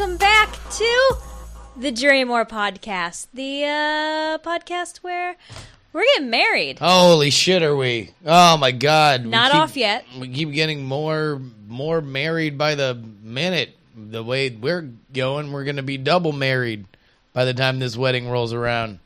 Hello, everyone, and welcome back to the Jury More podcast, the uh, podcast where we're getting married. Holy shit, are we? Oh my god! We Not keep- off yet. We keep getting more, more married by the minute. The way we're going, we're going to be double married by the time this wedding rolls around.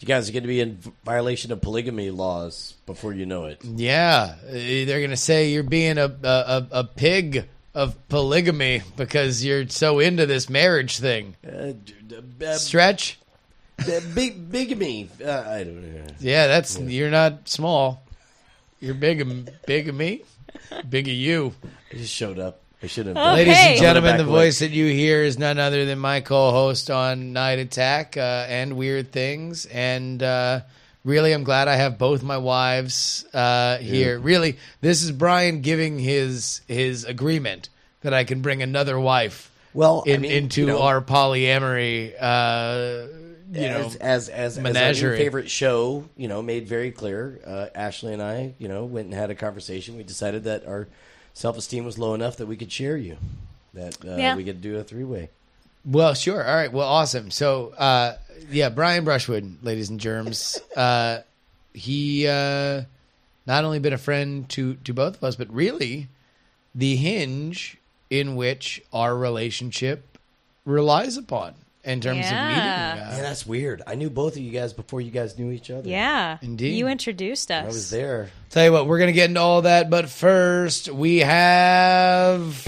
You guys are going to be in violation of polygamy laws before you know it. Yeah, uh, they're going to say you're being a, a a a pig of polygamy because you're so into this marriage thing. Uh, d- d- uh, Stretch. b- big bigamy. Uh, I don't know. Yeah, that's you're not small. You're big, big of me, big of you. I just showed up. I should have. Okay. Ladies and gentlemen, the away. voice that you hear is none other than my co-host on Night Attack uh, and Weird Things. And uh, really, I'm glad I have both my wives uh, here. Really, this is Brian giving his his agreement that I can bring another wife Well, I mean, into you know, our polyamory. Uh, you know, as as as, as our favorite show, you know, made very clear. Uh, Ashley and I, you know, went and had a conversation. We decided that our self esteem was low enough that we could share you. That uh, Yeah. we could do a three way. Well, sure. All right. Well, awesome. So, uh, yeah, Brian Brushwood, ladies and germs. Uh, he uh, not only been a friend to to both of us, but really the hinge in which our relationship relies upon in terms Yeah. of meeting. Man, Uh, that's weird. I knew both of you guys before you guys knew each other. Yeah, Indeed. You introduced us. I was there. tell you what, we're gonna get into all that, but first we have.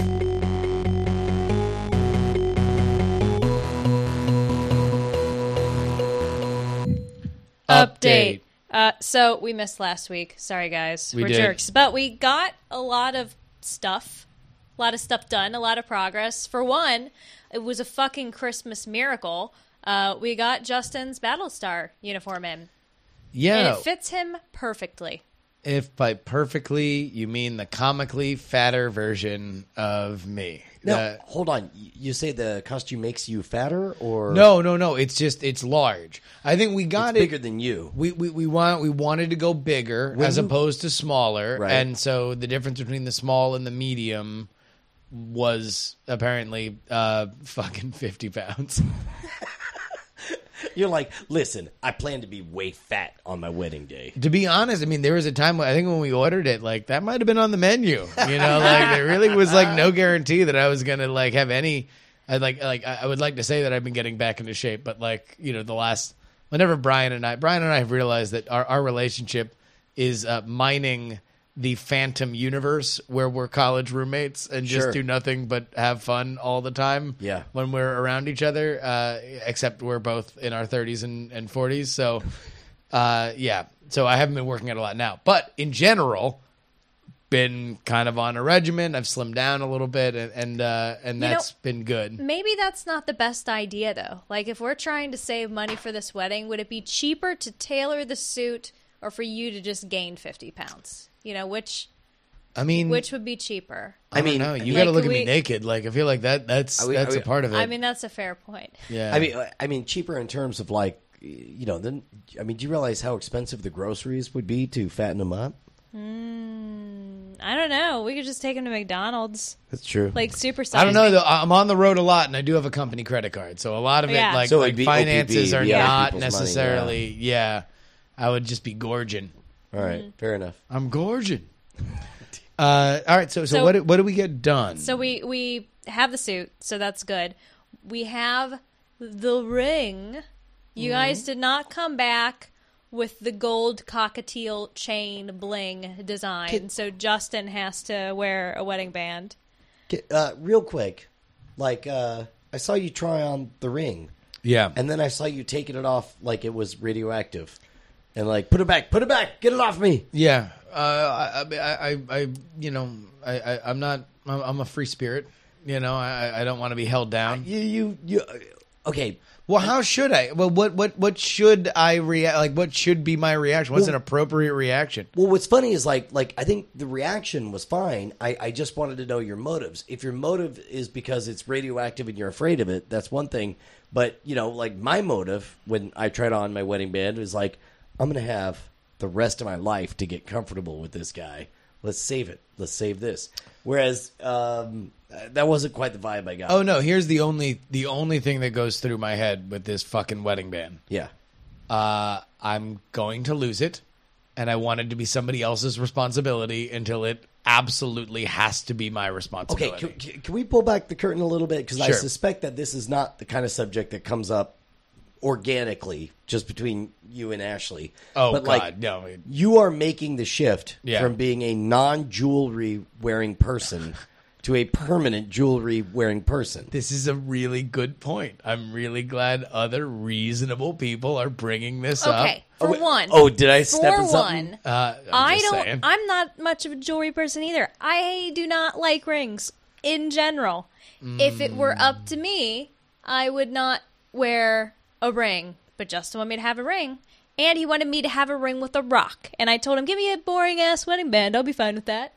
Update. Uh, so we missed last week. Sorry, guys. We are jerks. But we got a lot of stuff. A lot of stuff done. A lot of progress. For one, it was a fucking Christmas miracle. Uh, we got Justin's Battlestar uniform in. And Yeah, it fits him perfectly. if by perfectly you mean the comically fatter version of me. Now, hold on. You say the costume makes you fatter, or No, no, no. It's just it's large. I think we got it's bigger than you? we, we we want we wanted to go bigger When as you- opposed to smaller, Right. and so the difference between the small and the medium was apparently uh, fucking fifty pounds. You're like, listen, I plan to be way fat on my wedding day. to be honest, I mean, there was a time I think when we ordered it, like that might have been on the menu. You know, like there really was like no guarantee that I was gonna like have any. I like like I would like to say that I've been getting back into shape, but like you know the last whenever Brian and I Brian and I have realized that our our relationship is uh, mining the phantom universe where we're college roommates and just Sure. do nothing but have fun all the time. Yeah. when we're around each other, uh, except we're both in our 30s and, and 40s. So, uh, yeah. So I haven't been working out a lot now, but in general, been kind of on a regimen. I've slimmed down a little bit, and and uh, and know- that's been good. Maybe that's not the best idea, though. Like, if we're trying to save money for this wedding, would it be cheaper to tailor the suit or for you to just gain 50 pounds? You know, which I mean, which would be cheaper? I, mean, mean, no, you like, got to look at we- me naked. Like I feel like that. That's Are we- that's are a part of it. I mean, that's a fair point. yeah. I mean, I mean, cheaper in terms of like, you know, then I mean, do you realize how expensive the groceries would be to fatten them up? Hmm, I don't know. We could just take him to McDonald's, That's true. like super. I don't know though. I'm on the road a lot, and I do have a company credit card, so a lot of it, Yeah. like, So like finances OPP, are yeah, not people's money, necessarily. yeah. I would just be gorging. All right, fair enough. I'm gorging. uh, all right, so, so So- what did- what do we get done? So we we have the suit, so that's good. We have the ring. You Mm-hmm. guys did not come back with the gold cockatiel chain bling design, Kid- so Justin has to wear a wedding band. Get- Uh, real quick, like uh, I saw you try on the ring, yeah, and then I saw you taking it off like it was radioactive, and like put it back, put it back, get it off me. yeah. Uh, I, I, I, I, you know, I, I, I'm not. I'm, I'm a free spirit. You know, I, I don't want to be held down. You, you, you. uh, Okay, Well, how should I? Well, what, what, what should I react? Like, what should be my reaction? What's Well- an appropriate reaction? Well, what's funny is like like I think the reaction was fine. I, I just wanted to know your motives. If your motive is because it's radioactive and you're afraid of it, that's one thing. But you know, like my motive when I tried on my wedding band was like, I'm gonna have the rest of my life to get comfortable with this guy. let's save it. Let's save this. Whereas um, that wasn't quite the vibe I got. Oh no, here's the only the only thing that goes through my head with this fucking wedding band. yeah. Uh, I'm going to lose it, and I want it to be somebody else's responsibility until it absolutely has to be my responsibility. Okay, can can we pull back the curtain a little bit? Because I suspect that this is not the kind of subject that comes up organically just between you and Ashley. oh but god, like, no. it- you are making the shift Yeah. from being a non jewelry wearing person to a permanent jewelry wearing person. This is a really good point. I'm really glad other reasonable people are bringing this Okay, up. for wait. one. Oh, did I step for in something? one, Uh, I'm I just don't. saying. I'm not much of a jewelry person either. I do not like rings in general. If it were up to me, I would not wear a ring. But Justin wanted me to have a ring, and he wanted me to have a ring with a rock. And I told him, "Give me a boring ass wedding band. I'll be fine with that."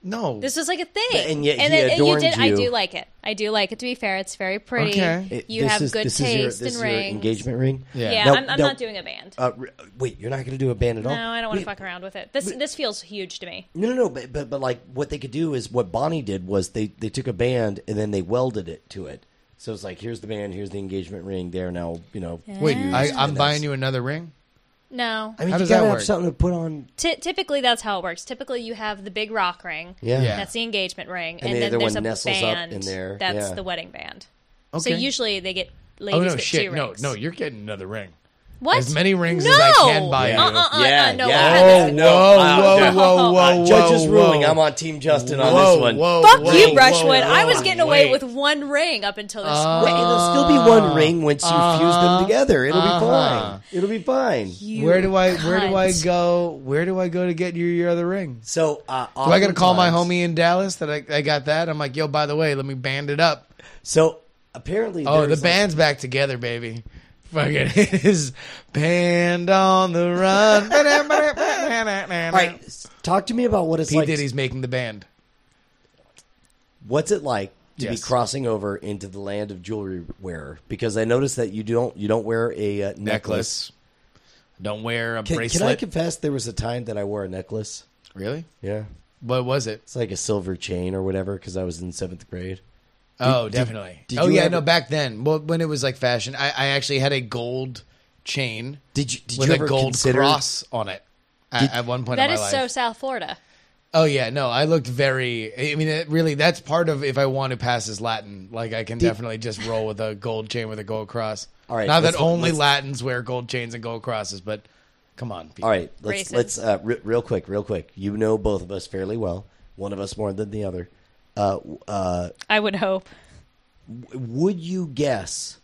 no. This was like a thing, And yet he then and you adorned did. I do like it. I do like it. To be fair, it's very pretty. Okay. It- You this have is- good this is your- taste this in is your rings. engagement ring. Yeah. Yeah, Now- I'm, I'm now- not doing a band. Uh, wait, you're not going to do a band at all? no, I don't want to fuck around with it. This this feels huge to me. No, no, no. But, but but like what they could do is what Bonnie did was they they took a band and then they welded it to it. So it's like here's the band, here's the engagement ring. There now, you know. Wait, I, I'm buying you another ring. No, I mean, How you does that gotta work? have something to put on. Ty typically that's how it works. Typically, you have the big rock ring. Yeah. Yeah. That's the engagement ring, And and, the then other there's one a nestles up band. in there. That's Yeah. the wedding band. Okay. So usually they get ladies Oh no, get shit! two No, rings. no, you're getting another ring. What? as many rings no! as I can buy Uh, you. uh, uh, Yeah, uh, no, yeah. we're Oh, not- no. whoa, uh, whoa, uh, whoa, whoa, uh, whoa, Judge's ruling. I'm on Team Justin on this one. whoa, Fuck whoa, you, whoa, Brushwood. whoa, I was getting away wait. with one ring up until this. Uh, Wait, it'll still be one ring once you fuse them together. It'll Uh-huh. be fine. It'll be fine. You Where do I where do I go? Where do I go to get you your other ring? So, uh, Do I got to call my homie in Dallas that I, I got that? I'm like, yo, by the way, let me band it up. So apparently, Oh, the like- band's back together, baby. Fucking it is band on the run. All right, talk to me about what it's P like. Diddy's making the band. What's it like to be crossing over into the land of jewelry wearer? Because I noticed that you don't you don't wear a uh, necklace. Necklace. Don't wear a Can, bracelet. can I confess there was a time that I wore a necklace? really? Yeah, What was it? it's like a silver chain or whatever because I was in seventh grade. Oh, did- definitely. did oh yeah, ever- no, back then. Well, when it was like fashion, I, I actually had a gold chain Did you did with you a gold consider? cross on it. At, Did- at one point That in is life. so South Florida. Oh yeah, no, I looked very. I mean, it really, that's part of if I want to pass as Latin. Like, I can Did- definitely just roll with a gold chain with a gold cross. All right, not that only let's- Latins wear gold chains and gold crosses, but come on. people. All right, let's Racist. let's uh, re- real quick, real quick. You know both of us fairly well. One of us more than the other. Uh, uh, I would hope. would you guess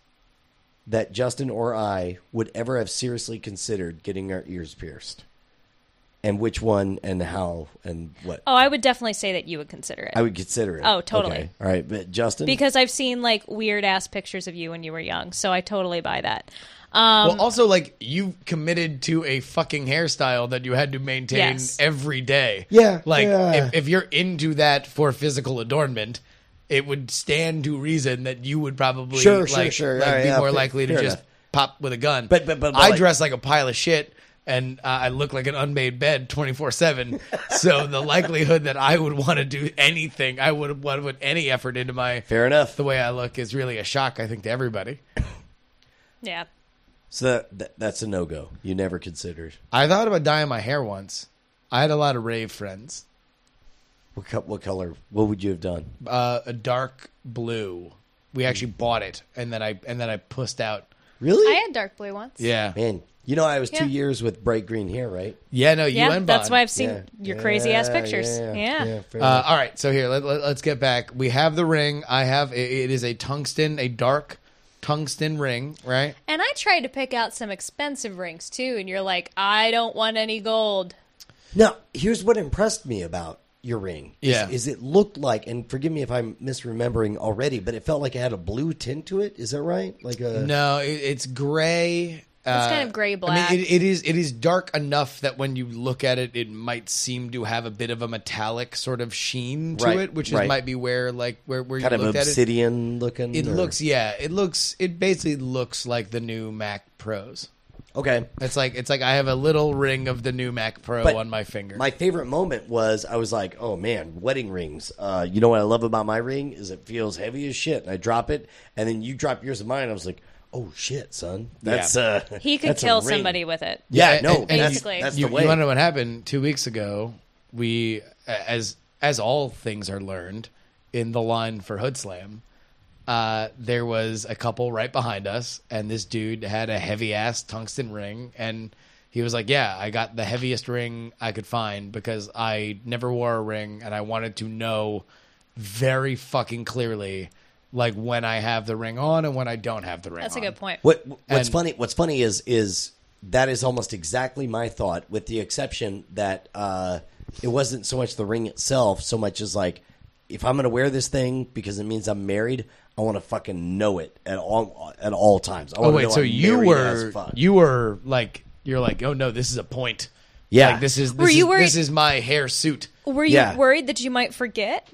that Justin or I would ever have seriously considered getting our ears pierced? And which one and how and what? Oh, I would definitely say that you would consider it. I would consider it. Oh, totally. Okay. All right, but Justin, because I've seen like weird ass pictures of you when you were young, so I totally buy that. Um, well, also, like you committed to a fucking hairstyle that you had to maintain Yes. every day. Yeah, like yeah. If, if you're into that for physical adornment, it would stand to reason that you would probably Sure, sure, like, sure. like, All right, be yeah, more fair- likely to just enough. pop with a gun. But- but- but- but, I like- dress like a pile of shit. And uh, I look like an unmade bed twenty four seven. So the likelihood that I would want to do anything, I would want to put any effort into my fair enough. the way I look is really a shock. I think to everybody. yeah. So that, that that's a no go. You never considered. I thought about dyeing my hair once. I had a lot of rave friends. What, co- what color? What would you have done? Uh, a dark blue. We actually bought it, and then I and then I pussed out. Really? I had dark blue once. Yeah, Man, you know I was two years with bright green hair, right? yeah. No, you Yeah, and that's why I've seen Yeah. your crazy ass Yeah, pictures. Yeah. fair Uh, enough. all right, so here let, let, us get back. We have the ring. I have it, it is a tungsten, a dark tungsten ring, right? And I tried to pick out some expensive rings too, and you're like, I don't want any gold. Now, here's what impressed me about your ring. is- Yeah. Is, it looked like, and forgive me if I'm misremembering already, but it felt like it had a blue tint to it. Is that right? Like a. No, it, it's gray. It's kind of gray-black. I mean, it, it is it is dark enough that when you look at it, it might seem to have a bit of a metallic sort of sheen to Right, it, which right. is, might be where like where where Kind you of looked at it. obsidian looking. It or- looks, yeah, it looks, it basically looks like the new Mac Pros. Okay. It's like it's like I have a little ring of the new Mac Pro But on my finger. My favorite moment was I was like, "Oh man, wedding rings." Uh, you know what I love about my ring is it feels heavy as shit, and I drop it, and then you drop yours of mine. I was like, "Oh shit, son, that's uh, He could that's kill somebody with it. Yeah, And- no, and- and that's, Basically. that's you, the way. you want to know what happened two weeks ago? We, as as all things are learned in the line for Hood Slam, uh, there was a couple right behind us, and this dude had a heavy ass tungsten ring, and he was like, "Yeah, I got the heaviest ring I could find because I never wore a ring, and I wanted to know very fucking clearly." Like when I have the ring on and when I don't have the ring That's a good point. What what's And- funny? What's funny is is that is almost exactly my thought, with the exception that uh, it wasn't so much the ring itself, so much as like if I'm going to wear this thing because it means I'm married, I want to fucking know it at all at all times. I Oh wait, know so I'm you were you were like you're like oh no this is a point. Yeah. like, this is this Were you is, worried- this is my hair suit. Were you Yeah. worried that you might forget?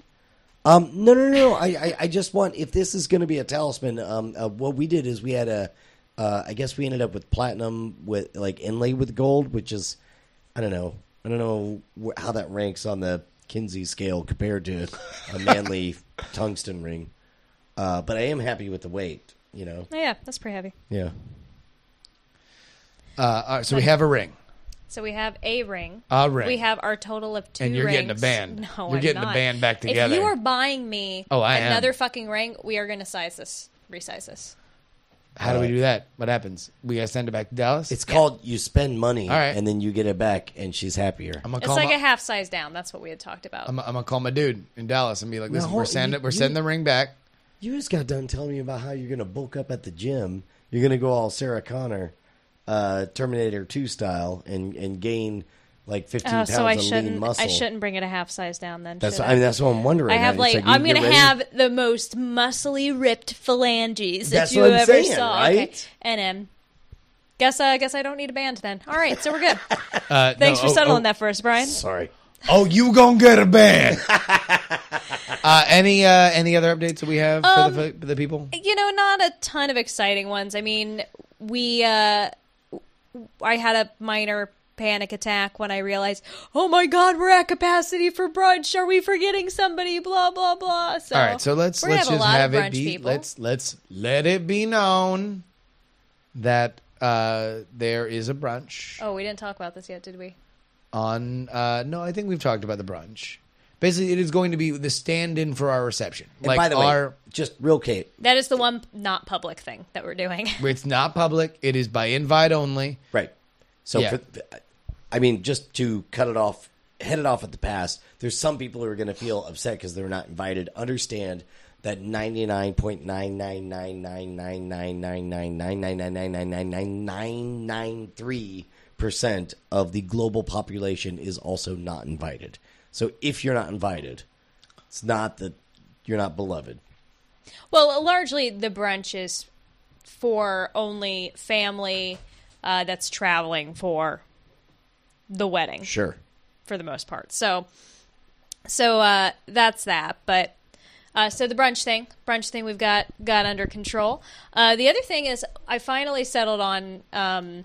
Um, no, no, no, no. I, I, I just want if this is going to be a talisman. Um, uh, what we did is we had a, uh, I guess we ended up with platinum with like inlay with gold, which is, I don't know, I don't know wh- how that ranks on the Kinsey scale compared to a manly tungsten ring. Uh, but I am happy with the weight. You know, Oh, yeah, that's pretty heavy. yeah. Uh, all right, so we have a ring. So we have a ring. A ring. We have our total of two And you're getting a band. No, You're I'm getting the band back together. If you are buying me Oh, I am. another fucking ring, we are going to size this, resize this. How do we do that? What happens? We gotta send it back to Dallas. It's called you spend money All right. and then you get it back, and she's happier. I'm gonna It's call like my, a half size down. That's what we had talked about. I'm, I'm gonna call my dude in Dallas and be like, No, listen, hold- we're sending you- we're you- sending the ring back. You just got done telling me about how you're going to bulk up at the gym. You're going to go all Sarah Connor, uh, Terminator 2 style, and, and gain like 15 Oh, pounds so I of lean shouldn't. muscle. I shouldn't bring it a half size down then. That's what, I mean. That's what I'm wondering. I have It's like, I'm gonna have the most muscly ripped phalanges that That's you what I'm ever saying, saw. right? Okay. And um, guess uh, guess I don't need a band then. All right, so we're good. Uh, Thanks no, for oh, settling oh, that for us, Brian. Sorry. Oh, you gonna get a band? uh, any uh, any other updates that we have Um, for the, for the people? You know, not a ton of exciting ones. I mean, we uh, I had a minor panic attack when I realized, oh my god, we're at capacity for brunch. Are we forgetting somebody? Blah blah blah. So All right, so let's let's have just have it be people. let's let's let it be known that uh, there is a brunch Oh, we didn't talk about this yet, did we? on. Uh, no, I think we've talked about the brunch. Basically, it is going to be the stand-in for our reception. And like by the way, our, just real Kate. That is the one not public thing that we're doing. it's not public. It is by invite only. Right. So, Yeah. for, I mean, just to cut it off, head it off at the pass. There's some people who are going to feel upset because they're not invited. Understand that 99.9999999999999999993 percent of the global population is also not invited. So, if you're not invited, it's not that you're not beloved. well, largely the brunch is for only family uh, that's traveling for the wedding. Sure. for the most part. So, so uh, that's that. But uh, so the brunch thing, brunch thing, we've got got under control. Uh, the other thing is, I finally settled on um,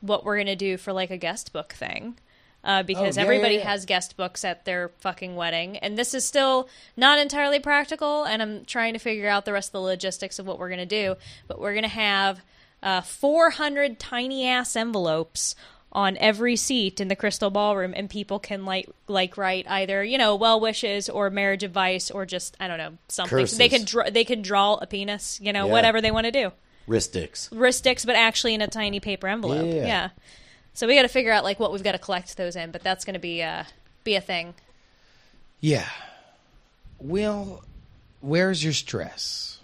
what we're gonna do for like a guest book thing. Uh, because Oh, yeah, everybody yeah, yeah. has guest books at their fucking wedding, and this is still not entirely practical. And I'm trying to figure out the rest of the logistics of what we're gonna do. But we're gonna have uh, 400 tiny ass envelopes on every seat in the crystal ballroom and people can like like write either you know well wishes or marriage advice or just i don't know something Curses. they can draw they can draw a penis you know Yeah. whatever they want to do Wrist sticks. wrist sticks but actually in a tiny paper envelope Yeah. So we got to figure out like what we've got to collect those in but that's going to be uh be a thing Yeah. Well, where's your stress?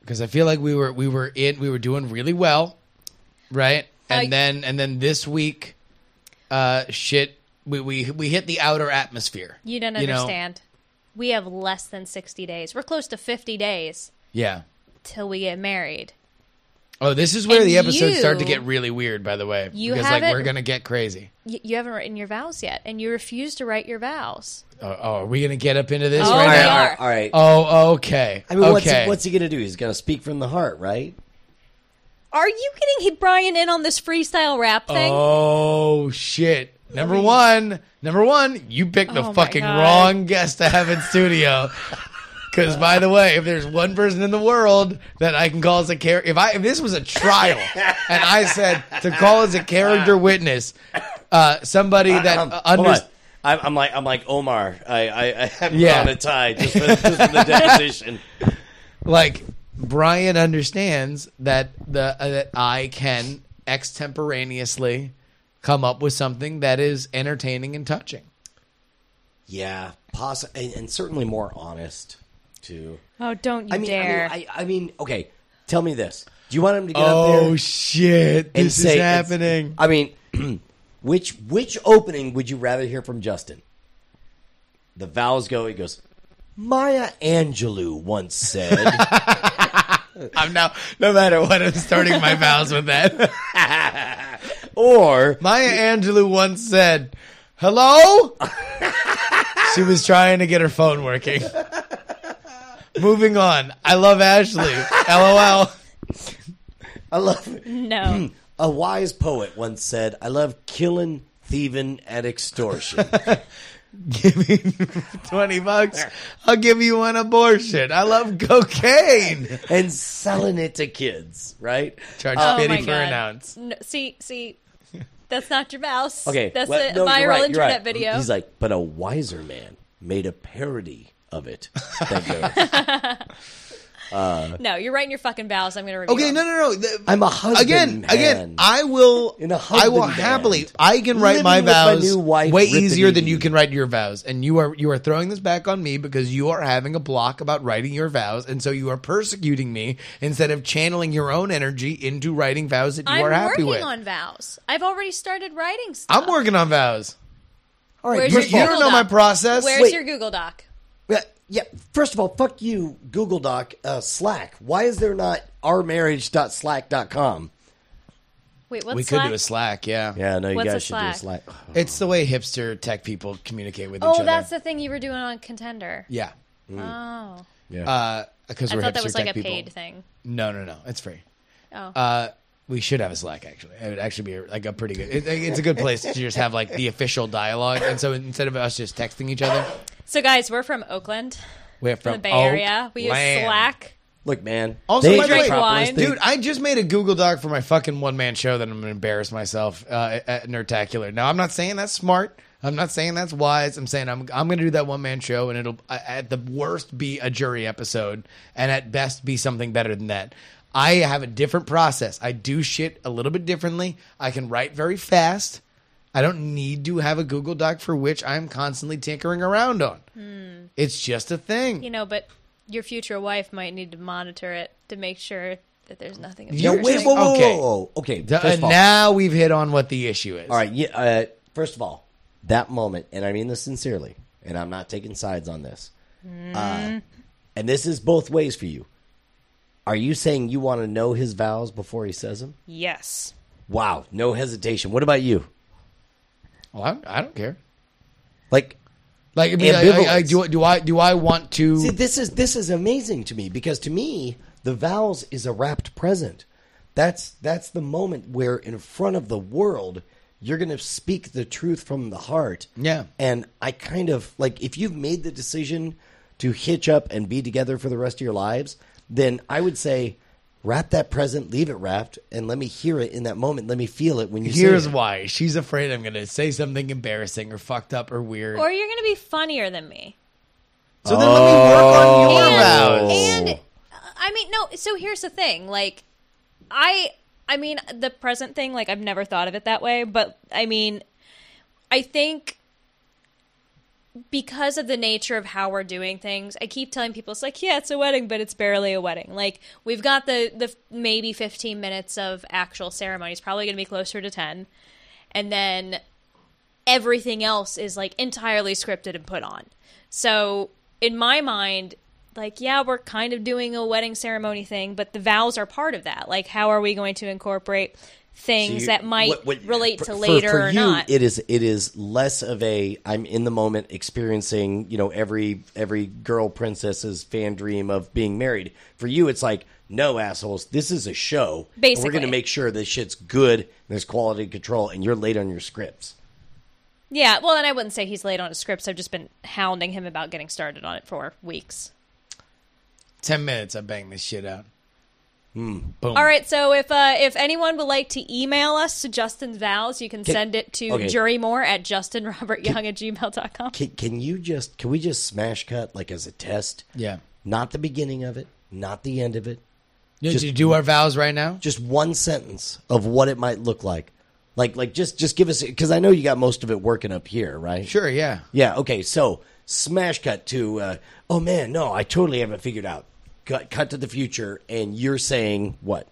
Because I feel like we were we were in we were doing really well, right? And then and then this week, uh, shit, we we we hit the outer atmosphere. you don't know? understand we have less than 60 days we're close to 50 days Yeah. till we get married Oh, this is where And the episodes start to get really weird. By the way, You because like we're gonna get crazy. Y- you haven't written your vows yet and you refuse to write your vows Oh, oh, are we gonna get up into this Oh, right we now? are. All right. Oh, okay. I mean, what's okay. he, what's he going to do? He's going to speak from the heart, right? Are you getting Brian in on this freestyle rap thing? Oh shit! Number one, number one, you picked the Oh fucking God. wrong guest to have in studio. Because by the way, if there's one person in the world that I can call as a character, if I if this was a trial and I said to call as a character witness, uh, somebody that Um, hold under on. I'm, I'm like I'm like Omar. I I, I have Yeah. on a tie just for, just for the deposition. like Brian understands that the uh, that I can extemporaneously come up with something that is entertaining and touching. Yeah, poss- and, and certainly more honest too. Oh, don't you I mean, dare! I mean, I, I mean, okay. Tell me this: Do you want him to get up oh, there? Oh shit! and This say is it's- happening. I mean, which which opening would you rather hear from Justin? The vows go. He goes. Maya Angelou once said, I'm now, no matter what, I'm starting my vows with that. or Maya Angelou once said, "Hello." she was trying to get her phone working. Moving on. I love Ashley. LOL. I love no. a wise poet once said, "I love killing, thieving, and extortion." Give me twenty bucks. I'll give you an abortion. I love cocaine. and selling it to kids, right? Charge Oh fifty my for God. an ounce. No, see, see, that's not your mouse. Okay, that's well, a no, you're viral right, you're internet right. video. He's like, but a wiser man made a parody of it. That goes, uh, no, you're writing your fucking vows. I'm gonna review. Okay, them. no, no, no. The- I'm a husband again, man. again. I will. In a I will husband happily. I can write Living my with my vows new wife, way ripping easier than you can write your vows, and you are you are throwing this back on me because you are having a block about writing your vows, and so you are persecuting me instead of channeling your own energy into writing vows that you I'm are happy working with. on vows. I've already started writing stuff. I'm working on vows. All right, You, you don't Google know my process. Where's Wait. your Google Doc? Yeah, yeah. First of all, fuck you, Google Doc, uh, Slack. Why is there not ourmarriage.slack.com? Wait, what's we Slack? could do a Slack, yeah. Yeah, no, you What's a guys should do a Slack? Slack. It's the way hipster tech people communicate with each other. Oh, other. that's the thing you were doing on Contender. yeah. Oh, Yeah. Because I we're thought that was like tech a people. paid thing. No, no, no. It's free. Oh, Uh, we should have a Slack. Actually, it would actually be like a pretty good. It, it's a good place to just have like the official dialogue. And so instead of us just texting each other, so guys, we're from Oakland, We're from from the Bay Area. We use Oakland. Slack. Look, man. Also, they by the way, wine. Dude, I just made a Google Doc for my fucking one man show that I'm going to embarrass myself uh, at Nerdtacular. Now, I'm not saying that's smart. I'm not saying that's wise. I'm saying I'm I'm going to do that one man show, and it'll uh, at the worst be a jury episode, and at best be something better than that. I have a different process. I do shit a little bit differently. I can write very fast. I don't need to have a Google Doc for which I'm constantly tinkering around on. It's just a thing. You know, but your future wife might need to monitor it to make sure that there's nothing. You- No, wait, whoa, whoa, okay. whoa, whoa. Okay, The- first and of all, now we've hit on what the issue is. all right. Yeah, uh, first of all, that moment, and I mean this sincerely, and I'm not taking sides on this. Uh, and this is both ways for you. Are you saying you want to know his vows before he says them? Yes. Wow, no hesitation. What about you? Well, I, I don't care. Like, Like, I mean, I, I, I, do, do I do I want to? See, this is this is amazing to me because to me, the vows is a wrapped present. That's that's the moment where, in front of the world, you're going to speak the truth from the heart. Yeah. And I kind of like if you've made the decision to hitch up and be together for the rest of your lives, then I would say wrap that present, leave it wrapped, and let me hear it in that moment. Let me feel it when you Here's say it. why. She's afraid I'm going to say something embarrassing or fucked up or weird. Or you're going to be funnier than me. so then let me work on oh. your and, vows. and I mean, no. So here's the thing. Like, I, I mean, the present thing. Like, I've never thought of it that way. But I mean, I think because of the nature of how we're doing things, I keep telling people it's like, yeah, it's a wedding, but it's barely a wedding. Like, we've got the the maybe 15 minutes of actual ceremony. It's probably going to be closer to 10, and then everything else is like entirely scripted and put on. So in my mind, like, yeah, we're kind of doing a wedding ceremony thing, but the vows are part of that. Like, how are we going to incorporate things you- that might what- what- relate for- to later for or you, not? It is it is less of a I'm in the moment experiencing you know every every girl princess's fan dream of being married. For you, it's like no assholes. This is a show. and we're going to make sure this shit's good. And there's quality control, and you're late on your scripts. yeah, well, and I wouldn't say he's late on his scripts. I've just been hounding him about getting started on it for weeks. Ten minutes, I bang this shit out. Boom. All right, so if uh, if anyone would like to email us to Justin's vows, you can, send it to okay. jurymore at justinrobertyoung at gmail.com. Can, can you just can we just smash cut like as a test? Yeah. Not the beginning of it, not the end of it. Did Just- you do our vows right now? Just one sentence of what it might look like. Like like just just give us because I know you got most of it working up here, right? Sure, yeah. Yeah. Okay. So smash cut to. Uh, oh man, no, I totally haven't figured out. Cut cut to the future, and you're saying what?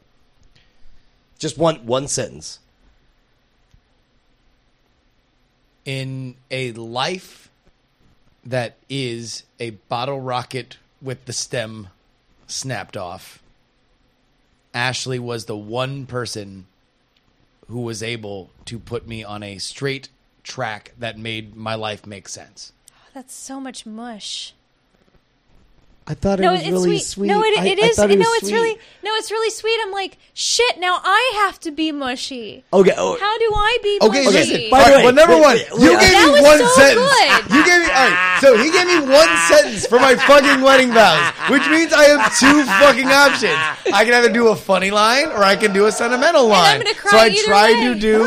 Just one one sentence. In a life that is a bottle rocket with the stem snapped off, Ashley was the one person who was able to put me on a straight track that made my life make sense. Oh, that's so much mush. I thought it No, was it's really sweet. sweet. No, it, it I is. thought no, it's sweet. really no, it's really sweet. I'm like, shit. Now I have to be mushy. Okay. Oh, How do I be mushy? Okay, mushy? listen. By all the right, way, well, number one, you gave that me one so sentence. good. You gave me all right. So he gave me one sentence for my fucking wedding vows, which means I have two fucking options. I can either do a funny line or I can do a sentimental line. gonna cry so I either try way. to do,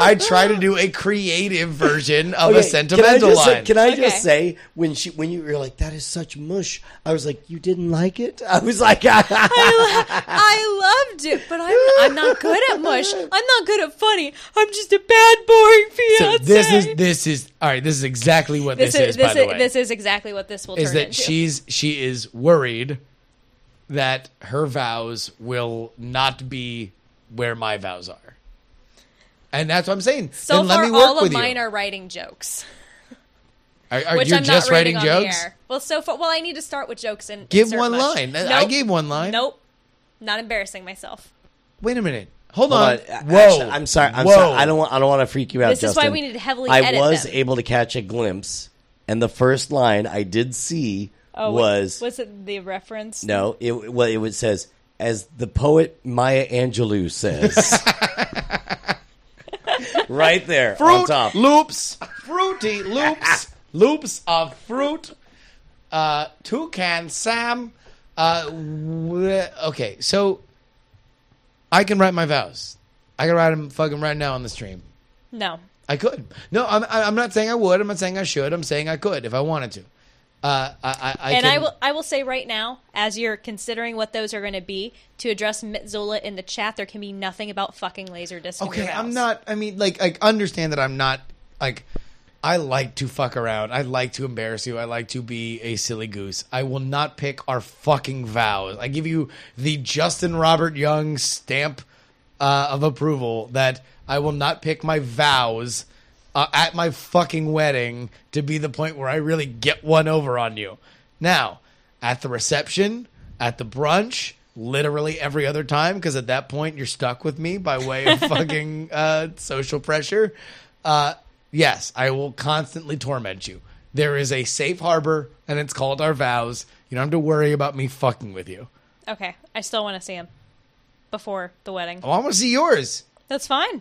I try to do a creative version of Okay, a sentimental can I just, line. Can I Okay. just say when she when you were like that is such mush? I was like you didn't like it. I was like I loved it, but I'm I'm not good at mush. I'm not good at funny. I'm just a bad, boring so fiance. this is this is all right. This is exactly what this, this is. is by this the is, way, this is exactly what this will is turn that into. she's she is worried that her vows will not be where my vows are. And that's what I'm saying. so then let far, me work all of mine you. are writing jokes, Are, are which you I'm just not writing reading on jokes? the air. Well, so far, well, I need to start with jokes and Give one mush. line. I gave one line. Nope, not embarrassing myself. Wait a minute. Hold, Hold on. on. Whoa. Actually, I'm sorry. I'm Whoa. sorry. I don't want. I don't want to freak you out. This is why we need to heavily I edit was them. able to catch a glimpse, and the first line I did see Oh, was was it the reference? no. It well, it was says as the poet Maya Angelou says. right there on top. loops, fruity loops, loops of fruit. Uh, toucan Sam. Uh, w- okay, so I can write my vows. I can write them fucking right now on the stream. No. I could. No, I'm. I'm not saying I would. I'm not saying I should. I'm saying I could if I wanted to. Uh, I, I, I and can, I will I will say right now, as you're considering what those are going to be, to address Mitzola in the chat, there can be nothing about fucking laser disc. Okay, I'm not. I mean, like, I understand that I'm not like. I like to fuck around. I like to embarrass you. I like to be a silly goose. I will not pick our fucking vows. I give you the Justin Robert Young stamp uh, of approval that I will not pick my vows uh, at my fucking wedding to be the point where I really get one over on you. Now, at the reception, at the brunch, literally every other time, because at that point you're stuck with me by way of fucking uh, social pressure. Uh, yes, I will constantly torment you. There is a safe harbor, and it's called our vows. You don't have to worry about me fucking with you. Okay, I still want to see him before the wedding. Oh, I want to see yours, That's fine.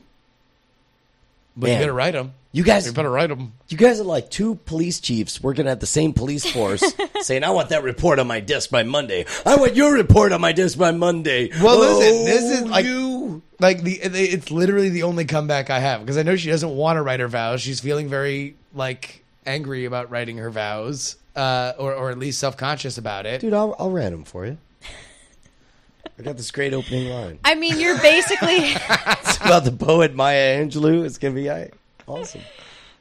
but Man. you better write them. You guys, You better write them. you guys are like two police chiefs working at the same police force, saying, "I want that report on my desk by Monday. I want your report on my desk by Monday." Well, listen, Oh, this is oh, like you. Like the it's literally the only comeback I have because I know she doesn't want to write her vows. She's feeling very like angry about writing her vows, uh, or or at least self conscious about it. Dude, I'll, I'll write them for you. I got this great opening line. I mean, you're basically. It's about the poet Maya Angelou. It's gonna be awesome.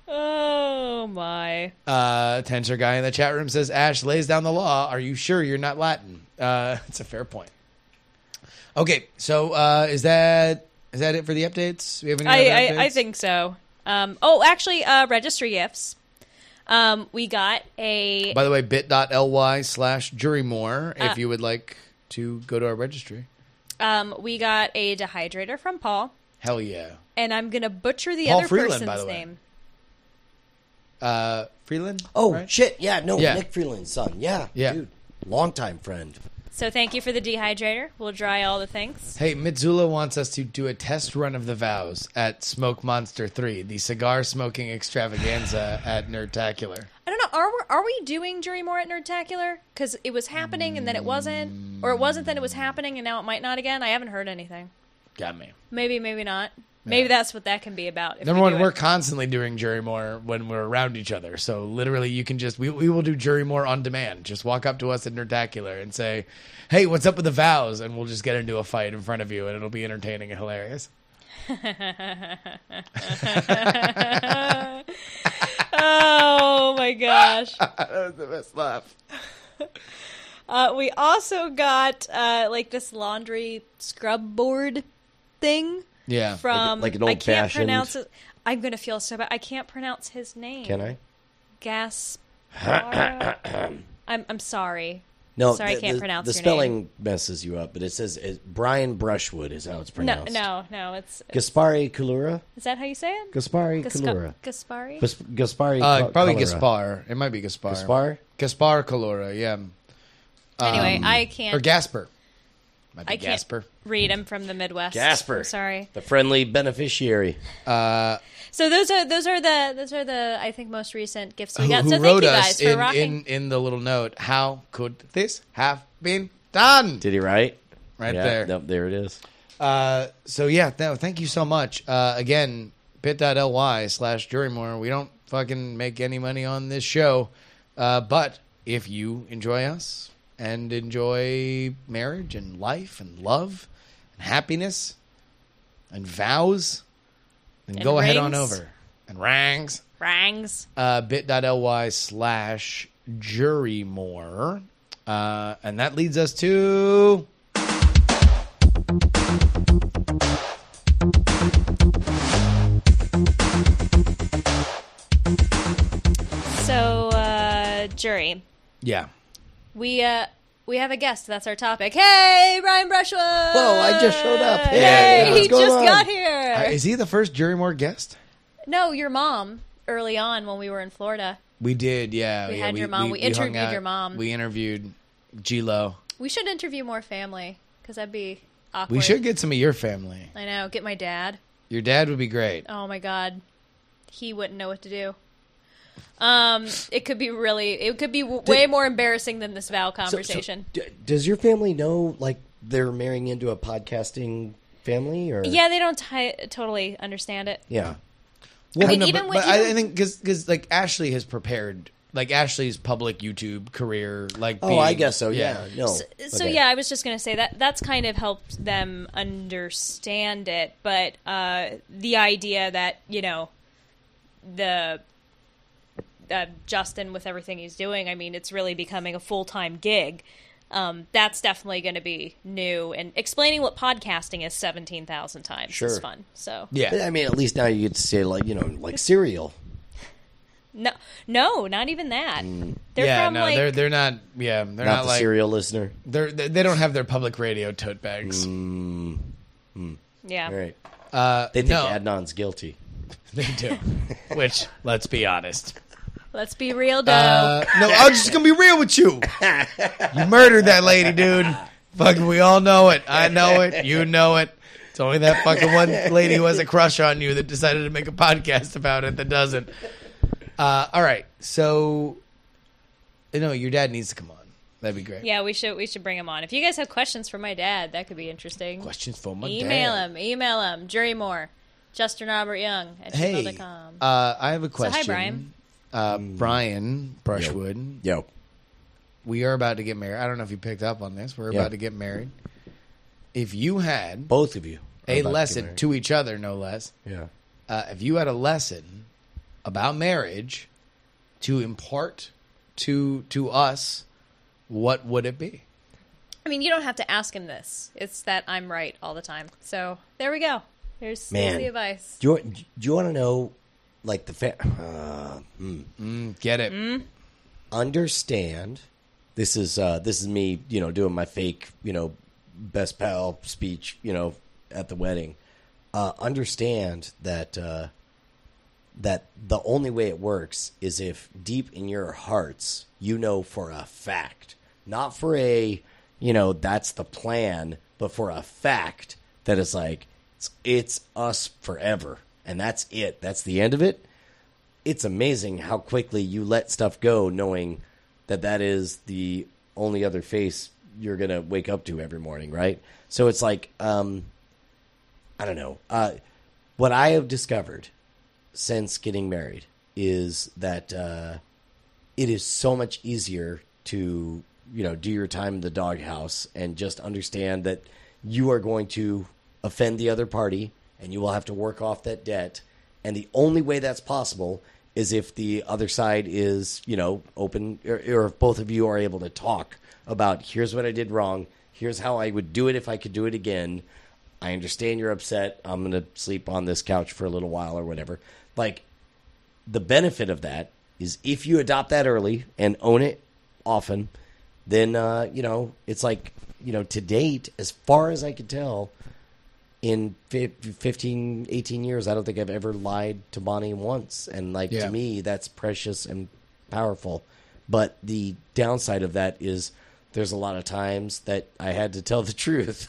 oh my. Uh, Tensor guy in the chat room says Ash lays down the law. Are you sure you're not Latin? Uh, it's a fair point. Okay, so uh, is that is that it for the updates? We have any I, other I, I think so. Um, oh, actually, uh, registry gifts. Um, we got a By the way, bit.ly slash jurymore if Uh, you would like to go to our registry. um, we got a dehydrator from Paul, Hell yeah. and I'm gonna butcher the Paul other Freeland, person's by the way. name. Uh, Freeland? Oh right? shit! Yeah, no, Yeah. Nick Freeland's son. Yeah, Yeah. dude, longtime friend. So thank you for the dehydrator. We'll dry all the things. Hey, Mitsula wants us to do a test run of the vows at Smoke Monster 3, the cigar smoking extravaganza at Nerdtacular. I don't know. Are we, are we doing Jury More at Nerdtacular? Because it was happening and then it wasn't, or it wasn't then it was happening and now it might not again. I haven't heard anything. Got me. Maybe, maybe not. Maybe that's what that can be about. Number we one, we're constantly doing jury more when we're around each other. So literally, you can just we, we will do jury more on demand. Just walk up to us at Nerdtacular and say, "Hey, what's up with the vows?" And we'll just get into a fight in front of you, and it'll be entertaining and hilarious. oh my gosh. that was the best laugh. Uh, we also got uh, like this laundry scrub board thing Yeah. from like an I can't old-fashioned- pronounce it. I'm gonna feel so bad. I can't pronounce his name. Can I? Gas. I'm I'm sorry. No, Sorry, I can't the- pronounce The your spelling messes you up, but it says it, Brian Brushwood is how it's pronounced. no, no. no It's Gaspari Kalura. is that how you say it? Gaspari Gasca- Kalura. Gaspari. Gas- Gaspari. Uh, Ka- probably Kalura. Gaspar. It might be Gaspar. Gaspar. Gaspar Calora. Yeah. anyway, I can't Or Gasper. Might be I can't Gasper. read him from the Midwest. Gasper. I'm sorry. The friendly beneficiary. So those are those are the those are the I think most recent gifts we Who, got. who so thank wrote you us guys for in, rocking. in in the little note? How could this have been done? Did he write? Right Yeah, there. Nope, there it is. Uh, so yeah, no, thank you so much. Uh, again, bit.ly slash jurymore. We don't fucking make any money on this show. Uh, but if you enjoy us and enjoy marriage and life and love and happiness and vows, then And go ahead on over. And rangs. Rangs. Uh, bit.ly slash jurymore. Uh, and that leads us to So uh, jury, yeah. We uh we have a guest. That's our topic. Hey, Brian Brushwood. Whoa, I just showed up. Hey, Hey, he going just on? got here. Uh, is he the first Jurymore guest? no, your mom. Early on, when we were in Florida, We did, yeah. We yeah, had your mom. We interviewed out. your mom. We interviewed G-Lo. we should interview more family because that'd be awkward. We should get some of your family. I know. Get my dad. Your dad would be great. Oh my god, he wouldn't know what to do. Um, it could be really, it could be w- way more embarrassing than this vow So- so, conversation. d- does your family know, like, they're marrying into a podcasting family, or yeah, they don't ti totally understand it. yeah? Well, mean, no, even but, when- but I, even- I think because like Ashley has prepared like Ashley's public YouTube career. Like, Oh, being- I guess so. Yeah, no. So, so Okay. yeah, I was just gonna say that that's kind of helped them understand it, but uh, the idea that you know the uh, Justin with everything he's doing, I mean, it's really becoming a full time gig. Um, that's definitely going to be new, and explaining what podcasting is seventeen thousand times is fun. So yeah. I mean, at least now you get to say, like, you know, like cereal. no, no, not even that. They're yeah, from no, like they're they're not. Yeah, they're Not, not, the like cereal listener. they're they they don't have their public radio tote bags. Mm, yeah. all right. Uh, They think no, Adnan's guilty. they do. Which let's be honest. Let's be real, though. Uh, no, I'm just gonna be real with you. You murdered that lady, dude. Fucking, we all know it. I know it. You know it. It's only that fucking one lady who has a crush on you that decided to make a podcast about it that doesn't. Uh, all right, so you know your dad needs to come on. That'd be great. Yeah, we should we should bring him on. If you guys have questions for my dad, that could be interesting. Questions for my email dad. him. Email him. Jury Moore. Justin Robert Young at Hey, gmail.com. uh, I have a So, question. hi, Brian. Uh, Brian Brushwood. Yo. We are about to get married. I don't know if you picked up on this. We're Yeah. about to get married. If you had Both of you. are a about to get lesson married. to each other, no less. Yeah. Uh, if you had a lesson about marriage to impart to to us, what would it be? I mean, you don't have to ask him this. It's that I'm right all the time. So there we go. There's, there's Man. the advice. Do you, do you want to know, like the fa- uh, hmm. Mm, get it? Mm-hmm. understand. This is uh, this is me, you know, doing my fake, you know, best pal speech, you know, at the wedding. Uh, understand that uh, that the only way it works is if deep in your hearts you know for a fact, not for a, you know, that's the plan, but for a fact that it's like it's, it's us forever, and that's it. That's the end of it it's amazing how quickly you let stuff go knowing that that is the only other face you're to wake up to every morning, right? So it's like um I don't know. Uh what I have discovered since getting married is that uh it is so much easier to, you know, do your time in the doghouse and just understand that you are going to offend the other party and you will have to work off that debt. And the only way that's possible is if the other side is, you know, open or, or if both of you are able to talk about here's what I did wrong, here's how I would do it if I could do it again. I understand you're upset. I'm going to sleep on this couch for a little while or whatever. Like the benefit of that is if you adopt that early and own it often, then uh, you know it's like you know to date, as far as I could tell, in fif- 15, 18 years, I don't think I've ever lied to Bonnie once, and like Yeah. to me, that's precious and powerful. But the downside of that is there's a lot of times that I had to tell the truth,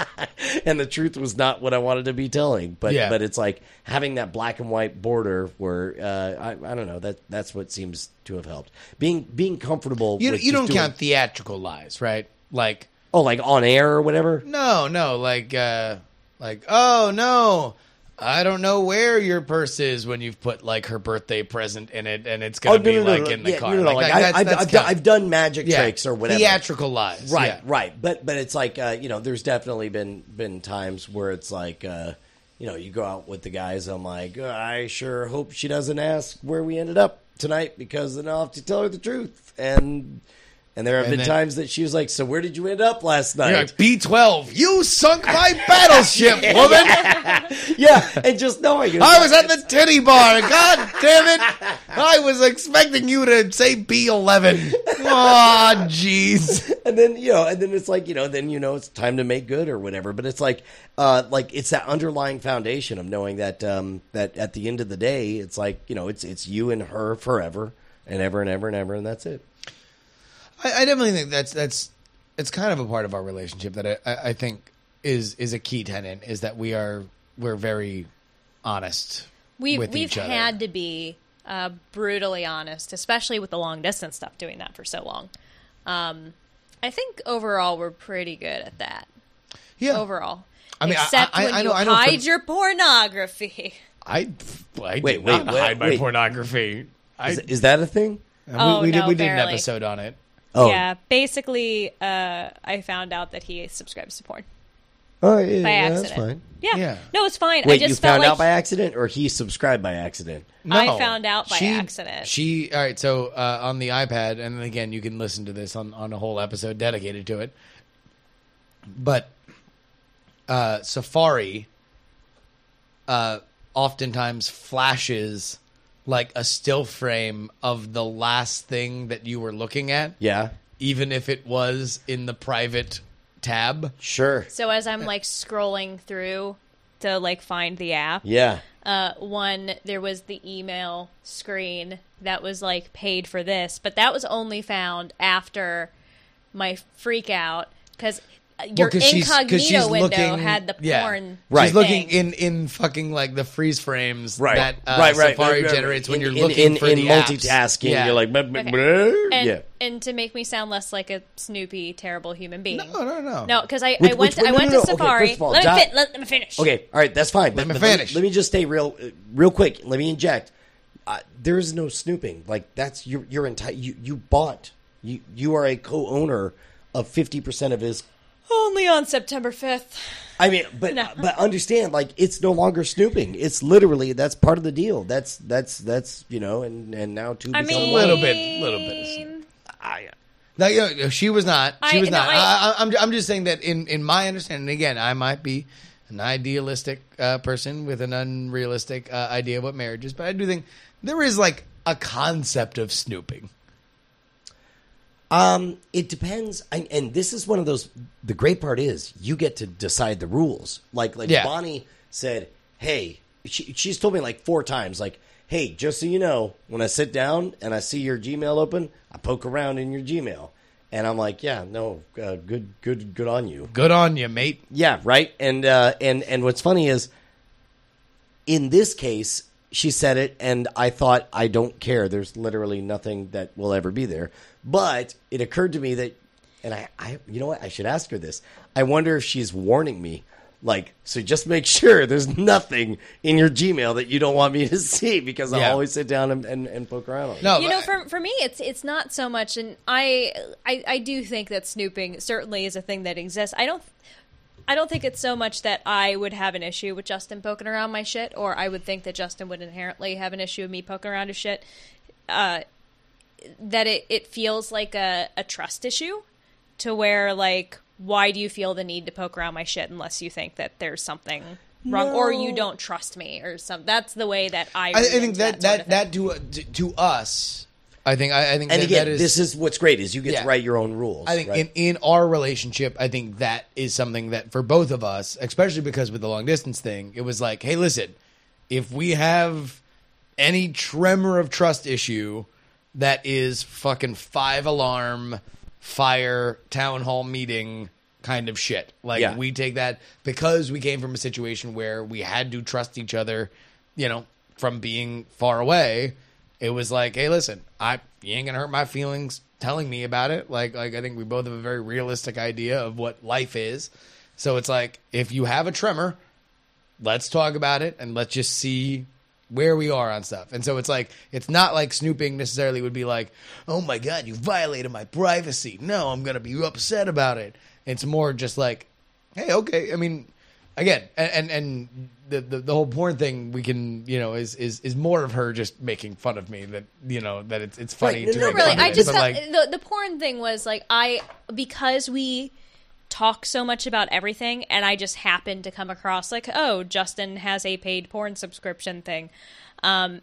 and the truth was not what I wanted to be telling. But Yeah. but it's like having that black and white border where uh, I, I don't know that that's what seems to have helped. Being being comfortable. You you don't doing- count theatrical lies, right? Like Oh, like on air or whatever. no, no, like uh like oh no. I don't know where your purse is when you've put like her birthday present in it, and it's gonna Oh, no, be no, no, like in the Yeah, car. no, no, like, that- I, I've, that's I've, done, done magic Yeah. tricks or whatever. Theatrical lies, Right, yeah. right. But but it's like uh, you know, there's definitely been been times where it's like uh, you know, you go out with the guys. I'm like, "Uh, I sure hope she doesn't ask where we ended up tonight because then I'll have to tell her the truth. And and there have And been then- times that she was like, so where did you end up last night? You're like B twelve. You sunk my battleship, woman. yeah, and just knowing it. I was at the titty bar. God damn it! I was expecting you to say B eleven. Oh, jeez. and then you know, and then it's like you know, then you know it's time to make good or whatever. But it's like, uh, like it's that underlying foundation of knowing that um, that at the end of the day, it's like you know, it's it's you and her forever and ever and ever and ever, and that's it. I, I definitely think that's that's it's kind of a part of our relationship that I, I, I think is is a key tenant is that we are we're very honest. We've with we've each other. had to be uh, brutally honest, especially with the long distance stuff. Doing that for so long, um, I think overall we're pretty good at that. yeah. Overall, I mean, I- except I- when I you know- I know hide from- your pornography. I I Wait, did wait, not wait, hide my wait. pornography. I, Is, is that a thing? we, Oh, we did no, we did an episode on it. Oh, Yeah, basically, uh, I found out that he subscribes to porn oh yeah, by yeah, accident. that's fine. Yeah. Yeah. no, it's fine. Wait, I just you felt found like out by accident, or he subscribed by accident? I found out by she, accident. She all right. So uh, on the iPad, and again, you can listen to this on on a whole episode dedicated to it. But uh, Safari uh, oftentimes flashes like a still frame of the last thing that you were looking at, Yeah, even if it was in the private tab. sure. so as I'm like scrolling through to like find the app, Yeah, uh, one there was the email screen that was like paid for this, but that was only found after my freak out because your 'cause she's- 'cause incognito she's window looking- had the yeah. porn. Right. She's looking thing. in in fucking like the freeze frames right, that uh, right, right. Safari right, right. generates when you're in, looking in, for in the apps. multitasking. Yeah. You're like, blah, blah, Okay. blah. and, yeah. and to make me sound less like a snoopy, terrible human being. no, no, no, No, because I, Which- I went which- I no, went no, to no. Okay, Safari. first of all, let, me Dot- fin- let, let me finish. Okay, all right, that's fine. Let me but finish. Let me, just stay real, uh, real quick. Let me inject. Uh, there is no snooping. Like that's your your entire. You you bought. You you are a co-owner of fifty percent of his. Only on September fifth. I mean, but No. but understand, like it's no longer snooping. It's literally that's part of the deal. That's that's that's you know, and and now two. I become mean, one. little bit- little bit of. I, No, you know, she was not. She I- was no, not. I- I, I, I'm I'm just saying that in in my understanding. Again, I might be an idealistic uh, person with an unrealistic uh, idea of what marriage is, but I do think there is like a concept of snooping. Um, it depends, and, and this is one of those. The great part is you get to decide the rules. Like like Yeah. Bonnie said, "Hey," she, she's told me like four times, like, "Hey, just so you know, when I sit down and I see your Gmail open, I poke around in your Gmail." And I'm like, "Yeah, no, uh, good, good, good on you." Good on you, mate. Yeah, right. And uh, and and what's funny is, in this case, she said it, and I thought, I don't care. There's literally nothing that will ever be there. But it occurred to me that, and I, I, you know what? I should ask her this. I wonder if she's warning me. Like, so just make sure there's nothing in your Gmail that you don't want me to see because I always sit down and, and, and poke around on it. No, you know for, for me it's it's not so much and I, I i do think that snooping certainly is a thing that exists i don't i don't think it's so much that i would have an issue with justin poking around my shit or i would think that justin would inherently have an issue with me poking around his shit uh, that it, it feels like a, a trust issue to where like why do you feel the need to poke around my shit unless you think that there's something wrong or you don't trust me or some that's the way that i, I, I think that that that to, to to us, I think I, I think And that, again, that is this is what's great is you get Yeah. to write your own rules. I think right? in, in our relationship, I think that is something that for both of us, especially because with the long distance thing, it was like, hey, listen, if we have any tremor of trust issue that is fucking five alarm fire town hall meeting kind of shit. Like Yeah. we take that because we came from a situation where we had to trust each other, you know, from being far away. It was like, hey, listen, I you ain't gonna hurt my feelings telling me about it. Like like I think we both have a very realistic idea of what life is. So it's like if you have a tremor, let's talk about it and let's just see where we are on stuff. And so it's like it's not like snooping necessarily would be like, "Oh my god, you violated my privacy." No, I'm going to be upset about it. It's more just like, "Hey, okay, I mean, again, and and, and the, the the whole porn thing we can, you know, is is is more of her just making fun of me that, you know, that it's it's funny Right, no, to no, make really i just felt like, the, the porn thing was like i because we talk so much about everything and i just happened to come across like oh justin has a paid porn subscription thing um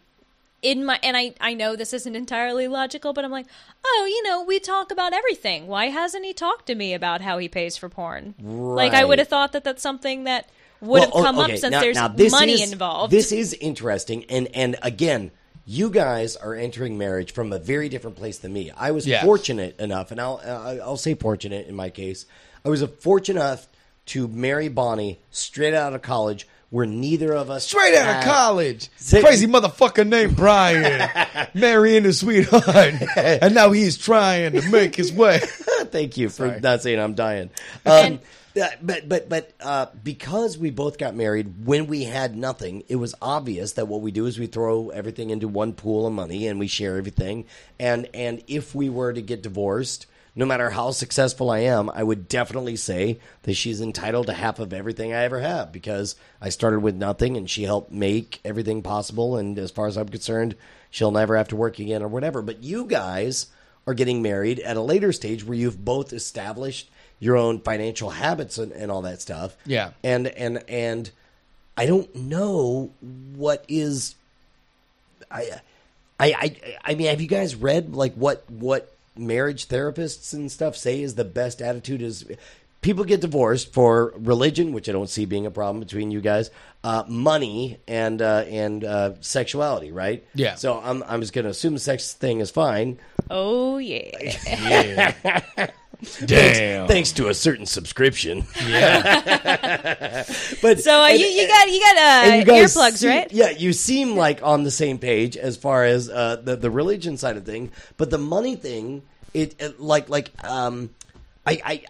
in my and i i know this isn't entirely logical but i'm like oh you know we talk about everything why hasn't he talked to me about how he pays for porn like i would have thought that that's something that would have Well, o- come okay, up since now- there's now this money is- involved This is interesting, and and again, you guys are entering marriage from a very different place than me. I was Yeah. fortunate enough, and I'll I'll say fortunate in my case. I was fortunate enough to marry Bonnie straight out of college, where neither of us Straight out of college. Say- Crazy motherfucker named Brian. Marrying his sweetheart. and now he's trying to make his way. Thank you for Sorry. not saying I'm dying. Um, uh, but but but uh, because we both got married when we had nothing, it was obvious that what we do is we throw everything into one pool of money and we share everything. And and if we were to get divorced, no matter how successful I am, I would definitely say that she's entitled to half of everything I ever have because I started with nothing and she helped make everything possible. And as far as I'm concerned, she'll never have to work again or whatever. But you guys are getting married at a later stage where you've both established your own financial habits and, and all that stuff. Yeah. And and and I don't know what is I I I I mean have you guys read like what what marriage therapists and stuff say is the best attitude is people get divorced for religion, which I don't see being a problem between you guys, uh, money and uh, and uh, sexuality, right? Yeah. So I'm I'm just gonna assume the sex thing is fine. oh yeah Yeah. Damn. Thanks to a certain subscription. Yeah. But so uh, and- you, you got you got uh, you earplugs seem- right Yeah, you seem like on the same page as far as uh, the the religion side of thing, but the money thing, it, it like like um, I I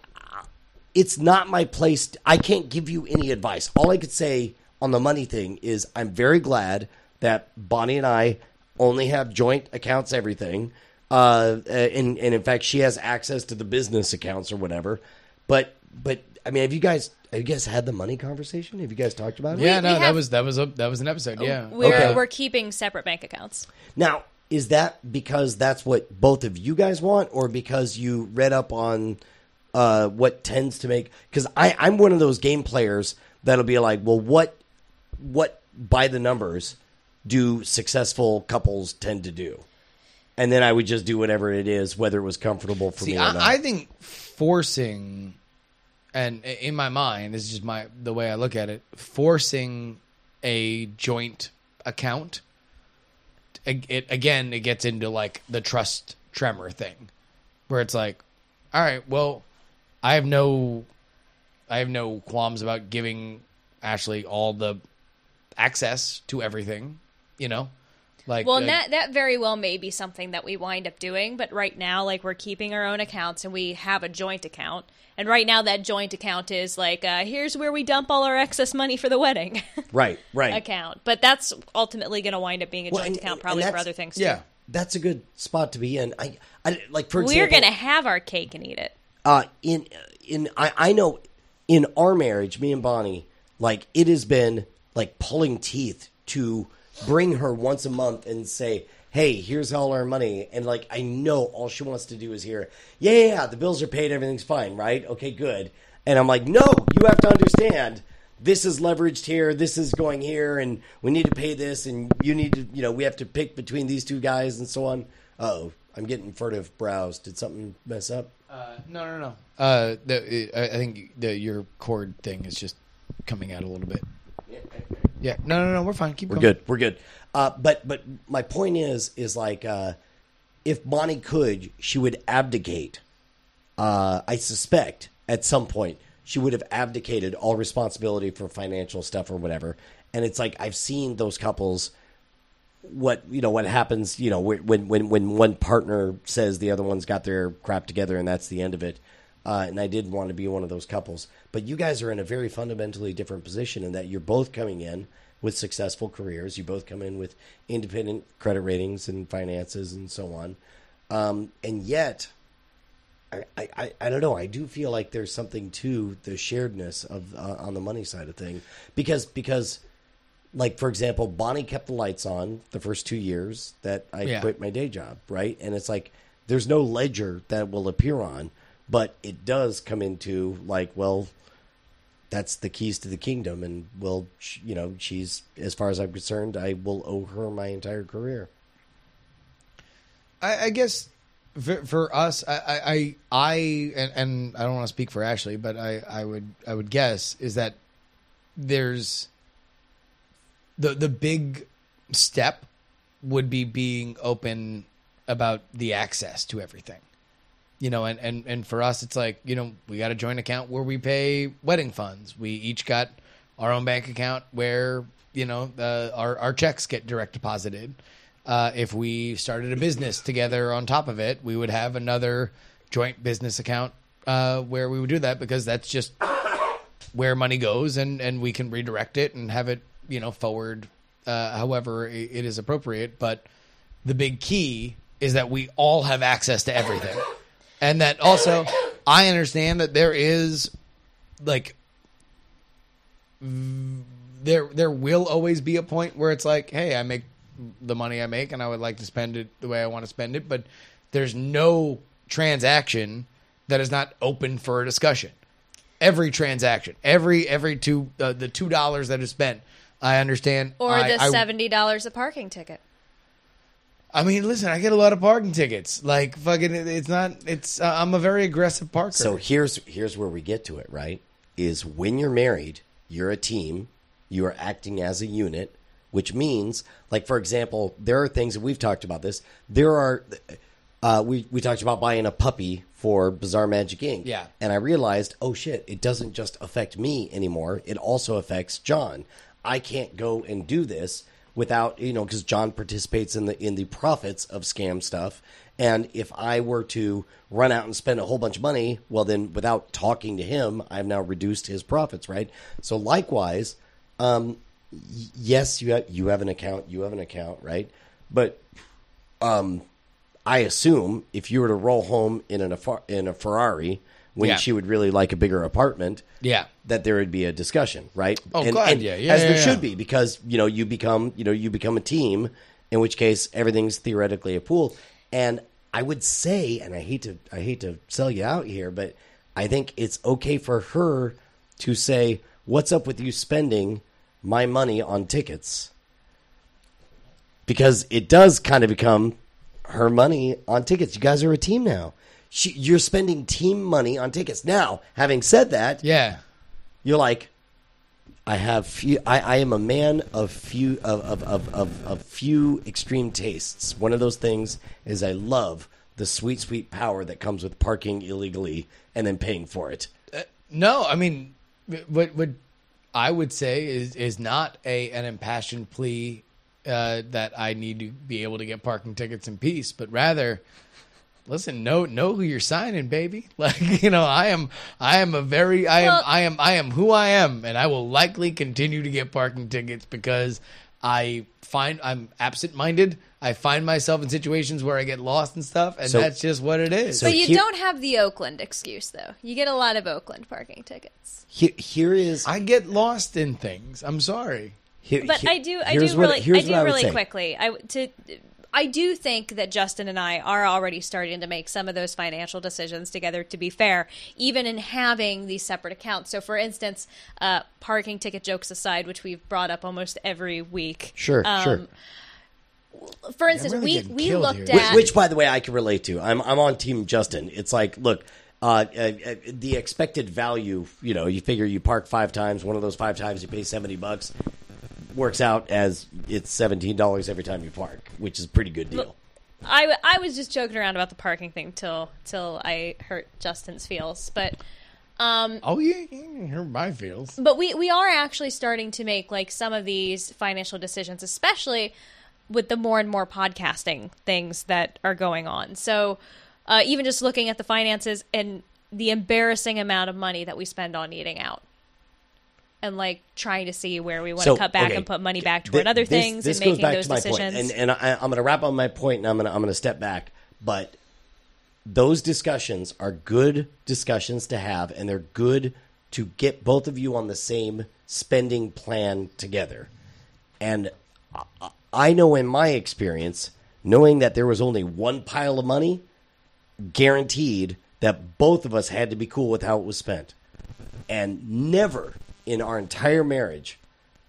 it's not my place. I can't give you any advice. All I could say on the money thing is I'm very glad that Bonnie and I only have joint accounts, everything. Uh, and, and in fact, she has access to the business accounts or whatever. But, but I mean, have you guys, have you guys had the money conversation? Have you guys talked about it? Yeah, we no, that have- was that was a that was an episode. Yeah. We're Okay. we're keeping separate bank accounts. Now, is that because that's what both of you guys want, or because you read up on uh, what tends to make? Because I'm one of those game players that'll be like, well, what what by the numbers do successful couples tend to do? And then I would just do whatever it is, whether it was comfortable for See, me or not. I, I think forcing, and in my mind, this is just my the way I look at it. Forcing a joint account, it again, it gets into like the trust tremor thing, where it's like, all right, well, I have no, I have no qualms about giving Ashley all the access to everything, you know, like Well, uh, and that that very well may be something that we wind up doing, but right now, like we're keeping our own accounts and we have a joint account. And right now, that joint account is like, uh, here's where we dump all our excess money for the wedding right, right. account. But that's ultimately going to wind up being a Well, joint and- account, probably for other things yeah. too. That's a good spot to be in. I, I like for example, We're going to have our cake and eat it. uh, in in I, I know in our marriage, me and Bonnie, like it has been like pulling teeth to bring her once a month and say, "Hey, here's all our money," and like I know all she wants to do is hear, "Yeah, yeah, yeah the bills are paid, everything's fine, right? Okay, good." And I'm like, "No, you have to understand." This is leveraged here. This is going here, and we need to pay this, and you need to, you know, we have to pick between these two guys, and so on. Oh, I'm getting furtive brows. Did something mess up? Uh, no, no, no. Uh, the, I I think the, your cord thing is just coming out a little bit. Yeah, no, no, no. We're fine. Keep We're going. good. We're good. Uh, but but my point is is like uh, if Bonnie could, she would abdicate. Uh, I suspect at some point she would have abdicated all responsibility for financial stuff or whatever. And it's like I've seen those couples. What you know? What happens? You know, when when when one partner says the other one's got their crap together, and that's the end of it. Uh, and I did want to be one of those couples, but you guys are in a very fundamentally different position in that you're both coming in with successful careers. You both come in with independent credit ratings and finances and so on. Um, and yet, I, I, I- don't know. I do feel like there's something to the sharedness of uh, on the money side of thing because because like for example, Bonnie kept the lights on the first two years that I Yeah. quit my day job, right? And it's like there's no ledger that will appear on, but it does come into like, well, that's the keys to the kingdom, and well, you know, she's as far as I'm concerned, I will owe her my entire career. I, I guess for, for us, I, I, I, I and, and I don't want to speak for Ashley, but I, I would, I would guess is that there's the the big step would be being open about the access to everything. You know, and, and, and for us, it's like, you know, we got a joint account where we pay wedding funds. We each got our own bank account where, you know, the, our, our checks get direct deposited. Uh, if we started a business together on top of it, we would have another joint business account uh, where we would do that because that's just where money goes and, and we can redirect it and have it, you know, forward uh, however it is appropriate. But the big key is that we all have access to everything. And that also, I understand that there is like there there will always be a point where it's like, hey, I make the money I make and I would like to spend it the way I want to spend it, but there's no transaction that is not open for a discussion. Every transaction, every every two uh, the two dollars that is spent, I understand. Or I- the seventy dollars a parking ticket. I mean, listen, I get a lot of parking tickets. Like fucking, it's not. It's uh, I'm a very aggressive parker. So here's here's where we get to it, right? Is when you're married, you're a team, you are acting as a unit, which means, like for example, there are things that we've talked about. This there are, uh, we we talked about buying a puppy for Bizarre Magic Inc. Yeah. and I realized, oh shit, it doesn't just affect me anymore; it also affects John. I can't go and do this without you know because John participates in the in the profits of scam stuff. And if I were to run out and spend a whole bunch of money, well, then without talking to him, I've now reduced his profits, right? So likewise, um, yes, you have you have an account, you have an account, right? But um, I assume if you were to roll home in an in a Ferrari when Yeah. she would really like a bigger apartment, Yeah. that there would be a discussion, right? Oh, and, God, and yeah, yeah, as yeah, there yeah. should be, because you know you become you know you become a team, in which case everything's theoretically a pool. And I would say, and I hate to I hate to sell you out here, but I think it's okay for her to say, what's up with you spending my money on tickets? Because it does kind of become her money on tickets. You guys are a team now. She, you're spending team money on tickets. Now, having said that, Yeah. you're like, I have few. I, I am a man of few of, of, of, of, of few extreme tastes. One of those things is I love the sweet, sweet power that comes with parking illegally and then paying for it. No, I mean, what what I would say is is not a an impassioned plea uh, that I need to be able to get parking tickets in peace, but rather, listen, know know who you're signing, baby. Like you know, I am I am a very I am Well- I am I am who I am, and I will likely continue to get parking tickets because I find I'm absent minded. I find myself in situations where I get lost and stuff, and So- that's just what it is. So but you here- don't have the Oakland excuse though. You get a lot of Oakland parking tickets. Here, here is. I get lost in things. I'm sorry. here- But here- I do, I do really, here's I do really say. quickly. I to, I do think that Justin and I are already starting to make some of those financial decisions together. To be fair, even in having these separate accounts. So, for instance, uh, parking ticket jokes aside, which we've brought up almost every week. Sure, um, sure. For instance, really we we killed looked here. at Which, which, by the way, I can relate to. I'm I'm on Team Justin. It's like, look, uh, uh, uh, the expected value. You know, you figure you park five times. One of those five times you pay seventy bucks. Works out as it's seventeen dollars every time you park, which is a pretty good deal. I, I was just joking around about the parking thing till till I hurt Justin's feels, but um, Oh yeah, you hurt my feels. but we we are actually starting to make like some of these financial decisions especially with the more and more podcasting things that are going on so uh, even just looking at the finances and the embarrassing amount of money that we spend on eating out and like trying to see where we want So, to cut back okay, and put money back toward Th- other this- things this and goes making back those to my decisions point. and, and I, I'm going to wrap on my point, and I'm going to I'm going to step back. But those discussions are good discussions to have, and they're good to get both of you on the same spending plan together. And I know in my experience, knowing that there was only one pile of money, guaranteed that both of us had to be cool with how it was spent. And never in our entire marriage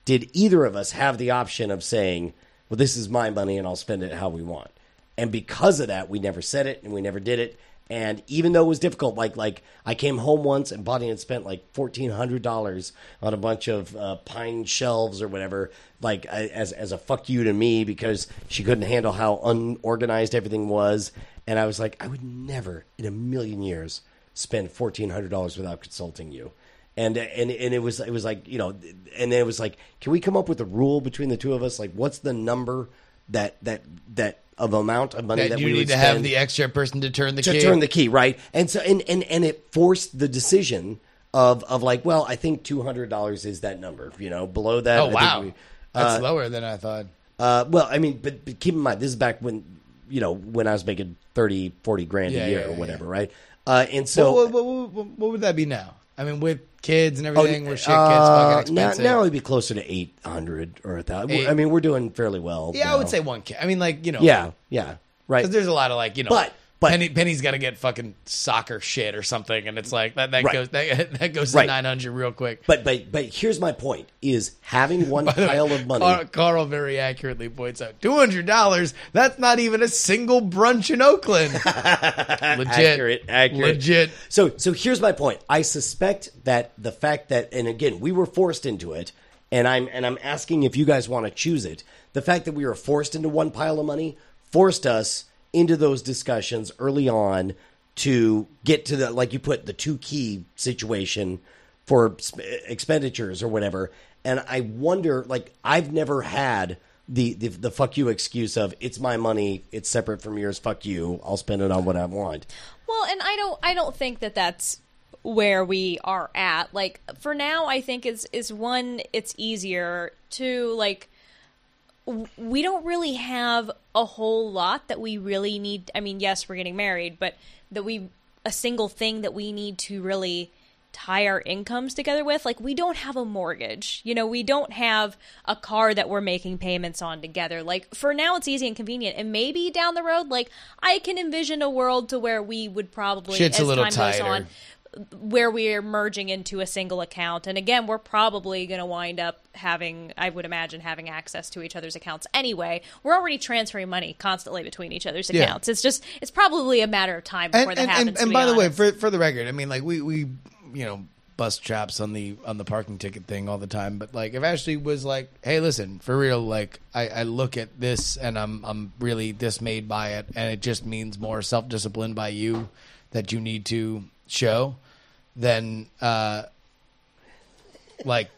did either of us have the option of saying, well, this is my money and I'll spend it how we want. And because of that, we never said it and we never did it. And even though it was difficult, like like I came home once and Bonnie had spent like fourteen hundred dollars on a bunch of uh, pine shelves or whatever, like I- as as a fuck you to me because she couldn't handle how unorganized everything was. And I was like, I would never in a million years spend fourteen hundred dollars without consulting you and and and it was it was like you know and it was like can we come up with a rule between the two of us like what's the number that that that of amount of money that, That you we need to have the extra person to turn the to key. turn the key right and so and and and it forced the decision of of like well I think two hundred dollars is that number you know below that I Oh think wow, we- that's lower than I thought. uh, well, I mean, but, but keep in mind, this is back when, you know, when I was making 30, 40 grand Yeah, a year yeah, or yeah. whatever, right? Uh, and so, what, what, what, what would that be now? I mean, with kids and Oh, everything, where shit gets uh, fucking now, expensive. now it'd be closer to 800 or a thousand. Eight. I mean, we're doing fairly well. yeah, I now. would say one kid. I mean, like you know, Yeah, yeah, right. Because there's a lot of like you know, But- but- Penny Penny's got to get fucking soccer shit or something, and it's like that that Right. goes that, that goes to nine hundred real quick. But but but here's my point: is having one pile of money. Carl, Carl very accurately points out two hundred dollars. That's not even a single brunch in Oakland. Legit, accurate, accurate. legit. So, so here's my point. I suspect that the fact that, and again, we were forced into it, and I'm and I'm asking if you guys want to choose it. The fact that we were forced into one pile of money forced us into those discussions early on to get to the like you put the two key situation for expenditures or whatever. And I wonder, like, I've never had. The, the the fuck you excuse of it's my money it's separate from yours fuck you I'll spend it on what I want Well, and I don't I don't think that that's where we are at. Like for now, I think is is one it's easier to like we don't really have a whole lot that we really need. I mean, yes, we're getting married, but that we a single thing that we need to really tie our incomes together with. Like we don't have a mortgage. You know, we don't have a car that we're making payments on together. Like for now it's easy and convenient. And maybe down the road like I can envision a world to where we would probably Shit's a as little time tighter. goes on where we are merging into a single account. And again, we're probably going to wind up having, I would imagine, having access to each other's accounts anyway. We're already transferring money constantly between each other's Yeah. accounts. It's just, it's probably a matter of time before and, that and, happens. and, and by the way, for for the record, I mean, like we we you know bust chops on the on the parking ticket thing all the time, but like if Ashley was like, "Hey, listen, for real, like I, I look at this and I'm I'm really dismayed by it, and it just means more self discipline by you that you need to show," then uh, like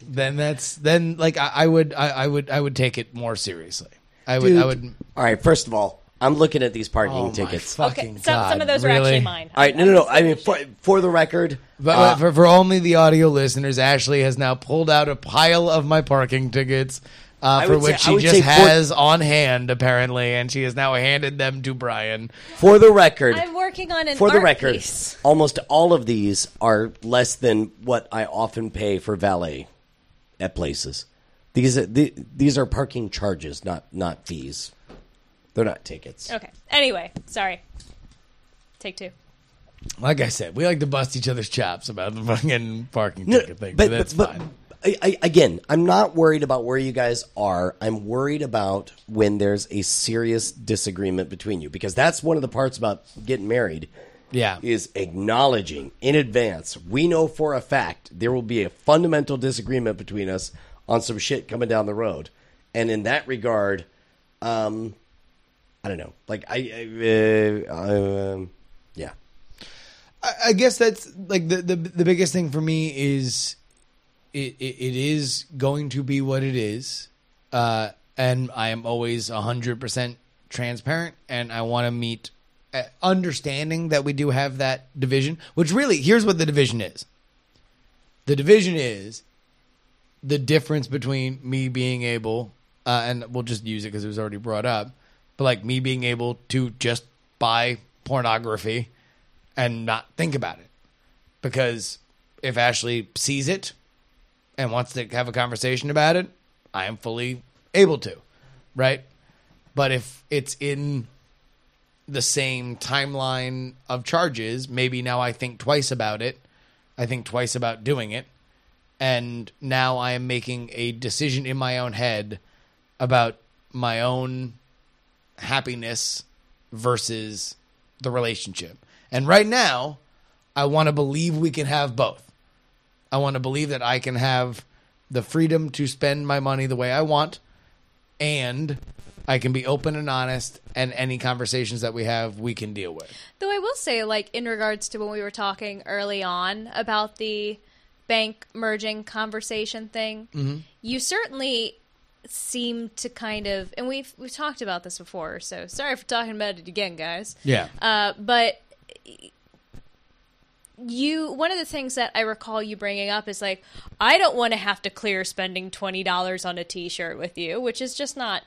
then that's then like I, I would I, I would I would take it more seriously. I would I would. All right, first of all, I'm looking at these parking Oh my tickets. fucking okay, some, some of those are actually mine. All right, no, no, no. I mean, for, for the record, But uh, for, for only the audio listeners, Ashley has now pulled out a pile of my parking tickets, uh, for would say- which she just say for- has on hand, apparently, and she has now handed them to Brian. for the record, I'm working on an for the art record, piece. almost all of these are less than what I often pay for valet at places. These are the, these are parking charges, not not fees. They're not tickets. Okay. Anyway, sorry. Take two. Like I said, we like to bust each other's chops about the fucking parking No, ticket thing, but, but, that's but, fine. I, I, again, I'm not worried about where you guys are. I'm worried about when there's a serious disagreement between you because that's one of the parts about getting married. Yeah. is acknowledging in advance. We know for a fact there will be a fundamental disagreement between us on some shit coming down the road, and in that regard, um, I don't know. Like I, I uh, um, yeah. I, I guess that's like the, the the biggest thing for me is it, it, it is going to be what it is, uh, and I am always hundred percent transparent, and I want to meet uh, understanding that we do have that division. Which really, here's what the division is. The division is the difference between me being able, uh, and we'll just use it because it was already brought up, but like me being able to just buy pornography and not think about it. Because if Ashley sees it and wants to have a conversation about it, I am fully able to, right? But if it's in the same timeline of charges, maybe now I think twice about it. I think twice about doing it. And now I am making a decision in my own head about my own happiness versus the relationship. And right now, I want to believe we can have both. I want to believe that I can have the freedom to spend my money the way I want and I can be open and honest and any conversations that we have we can deal with. Though I will say, like in regards to when we were talking early on about the bank merging conversation thing, Mm-hmm. you certainly seem to kind of, and we've we've talked about this before. So sorry for talking about it again, guys. Yeah. Uh, but you one of the things that I recall you bringing up is like I don't want to have to clear spending twenty dollars on a T-shirt with you, which is just not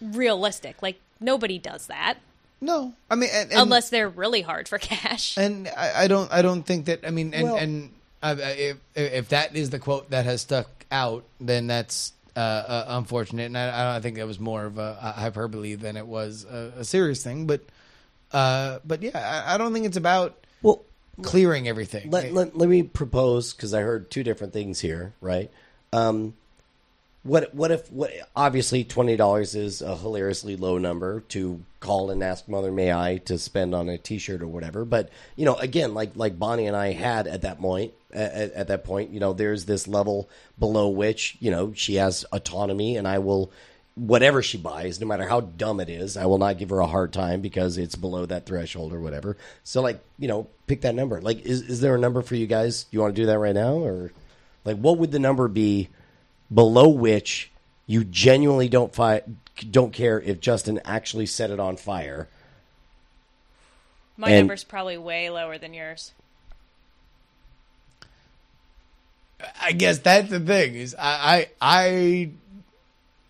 realistic. Like nobody does that No, I mean, and, and, unless they're really hard for cash. and I, I don't, I don't think that. I mean, and Well- and I, I, if if that is the quote that has stuck out, then that's uh, uh, unfortunate, and I, I think that was more of a, a hyperbole than it was a, a serious thing. But, uh, but yeah, I, I don't think it's about Well, clearing everything. let, let, let me propose because I heard two different things here, right? Um, what what if what obviously twenty dollars is a hilariously low number to call and ask Mother May I to spend on a T-shirt or whatever, but you know again like like Bonnie and I had at that point at, at that point you know there's this level below which you know she has autonomy and I will whatever she buys no matter how dumb it is I will not give her a hard time because it's below that threshold or whatever so like you know pick that number like is is there a number for you guys you want to do that right now or like what would the number be below which you genuinely don't fi- don't care if Justin actually set it on fire. My and- number's probably way lower than yours. I guess that's the thing is I, I, I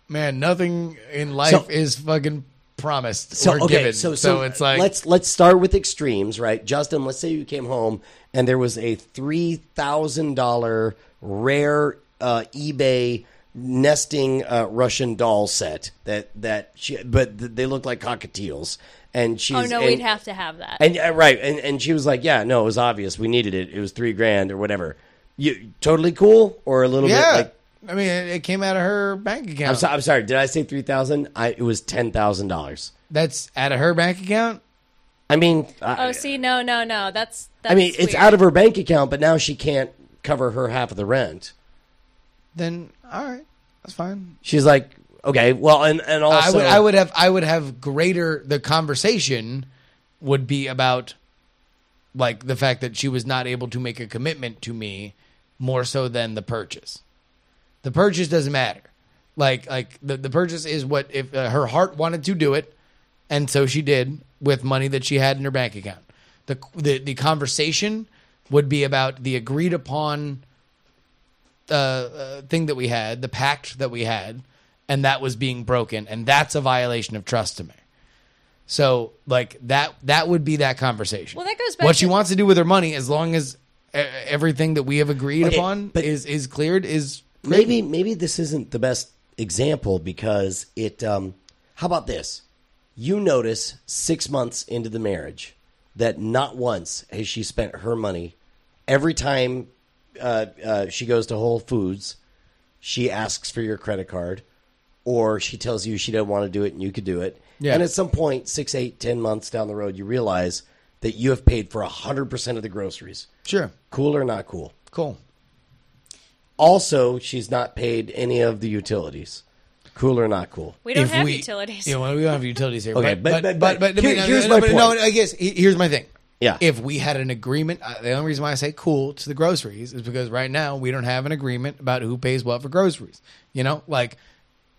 man, nothing in life So- is fucking promised So or okay, given. so, so it's like let's let's start with extremes, right? Justin, let's say you came home and there was a three thousand dollar rare uh, eBay nesting uh, Russian doll set that that she, but th- they look like cockatiels, and she's Oh no, and, we'd have to have that. and uh, right, and and she was like, yeah, no, it was obvious, we needed it. It was three grand or whatever. You totally cool or a little Yeah. bit like. I mean, it, it came out of her bank account. I'm, so, I'm sorry. Did I say three thousand? I it was ten thousand dollars. That's out of her bank account. I mean, I, oh, see, no, no, no. That's. that's I mean, it's out of her bank account, but now she can't cover her half of the rent. Then all right, that's fine. She's like, okay, well, and and also, I would I would have I would have greater the conversation would be about like the fact that she was not able to make a commitment to me more so than the purchase. The purchase doesn't matter. Like like the the purchase is what if uh, her heart wanted to do it and so she did with money that she had in her bank account. The the the conversation would be about the agreed upon uh, uh, thing that we had, the pact that we had, and that was being broken, and that's a violation of trust to me. So, like that, that would be that conversation. Well, that goes back What she wants to do with her money, as long as uh, everything that we have agreed Okay, upon but- is is cleared, is great. Maybe maybe this isn't the best example because it. Um, how about this? You notice six months into the marriage that not once has she spent her money. Every time uh, uh, she goes to Whole Foods, she asks for your credit card, or she tells you she doesn't want to do it and you could do it. Yeah. And at some point, six, eight, ten months down the road, you realize that you have paid for hundred percent of the groceries. sure, Cool or not cool? cool. Also, she's not paid any of the utilities. Cool or not cool? We don't If have we- utilities. Yeah, well, we don't have utilities here. Okay, but but- but but- but, here- no, here's no, my but No, point. I guess he- here's my thing. Yeah. If we had an agreement, uh, the only reason why I say cool to the groceries is because right now we don't have an agreement about who pays what for groceries. You know, like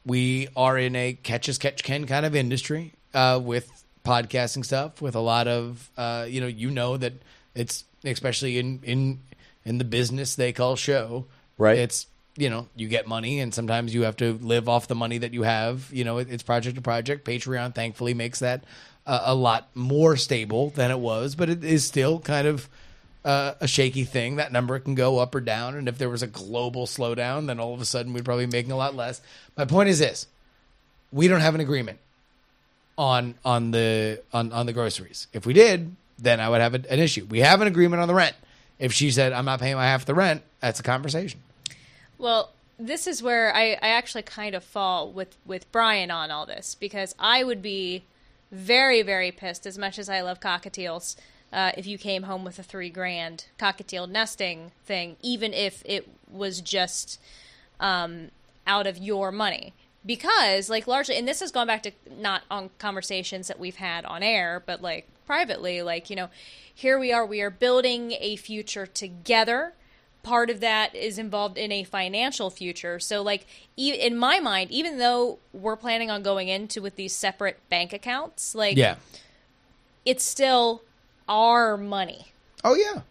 we are in a catch as catch can kind of industry uh, with podcasting stuff, with a lot of uh, you know, you know that it's especially in in in the business they call show, Right. It's you know you get money and sometimes you have to live off the money that you have. You know it, it's project to project. Patreon thankfully makes that uh, a lot more stable than it was but it is still kind of uh, a shaky thing. That number can go up or down. And if there was a global slowdown then all of a sudden we'd probably be making a lot less. My point is this. We don't have an agreement on on the on, on the groceries. If we did then i would have a, an issue. We have an agreement on the rent. If she said i'm not paying my half the rent that's a conversation Well, this is where I, I actually kind of fall with, with Brian on all this because I would be very, very pissed as much as I love cockatiels uh, if you came home with a three grand cockatiel nesting thing, even if it was just um, out of your money. Because, like, largely, and this has gone back to not on conversations that we've had on air, but like privately, like, you know, here we are, we are building a future together part of that is involved in a financial future. So, like, e- in my mind, even though we're planning on going into with these separate bank accounts, like, yeah it's still our money. Oh yeah,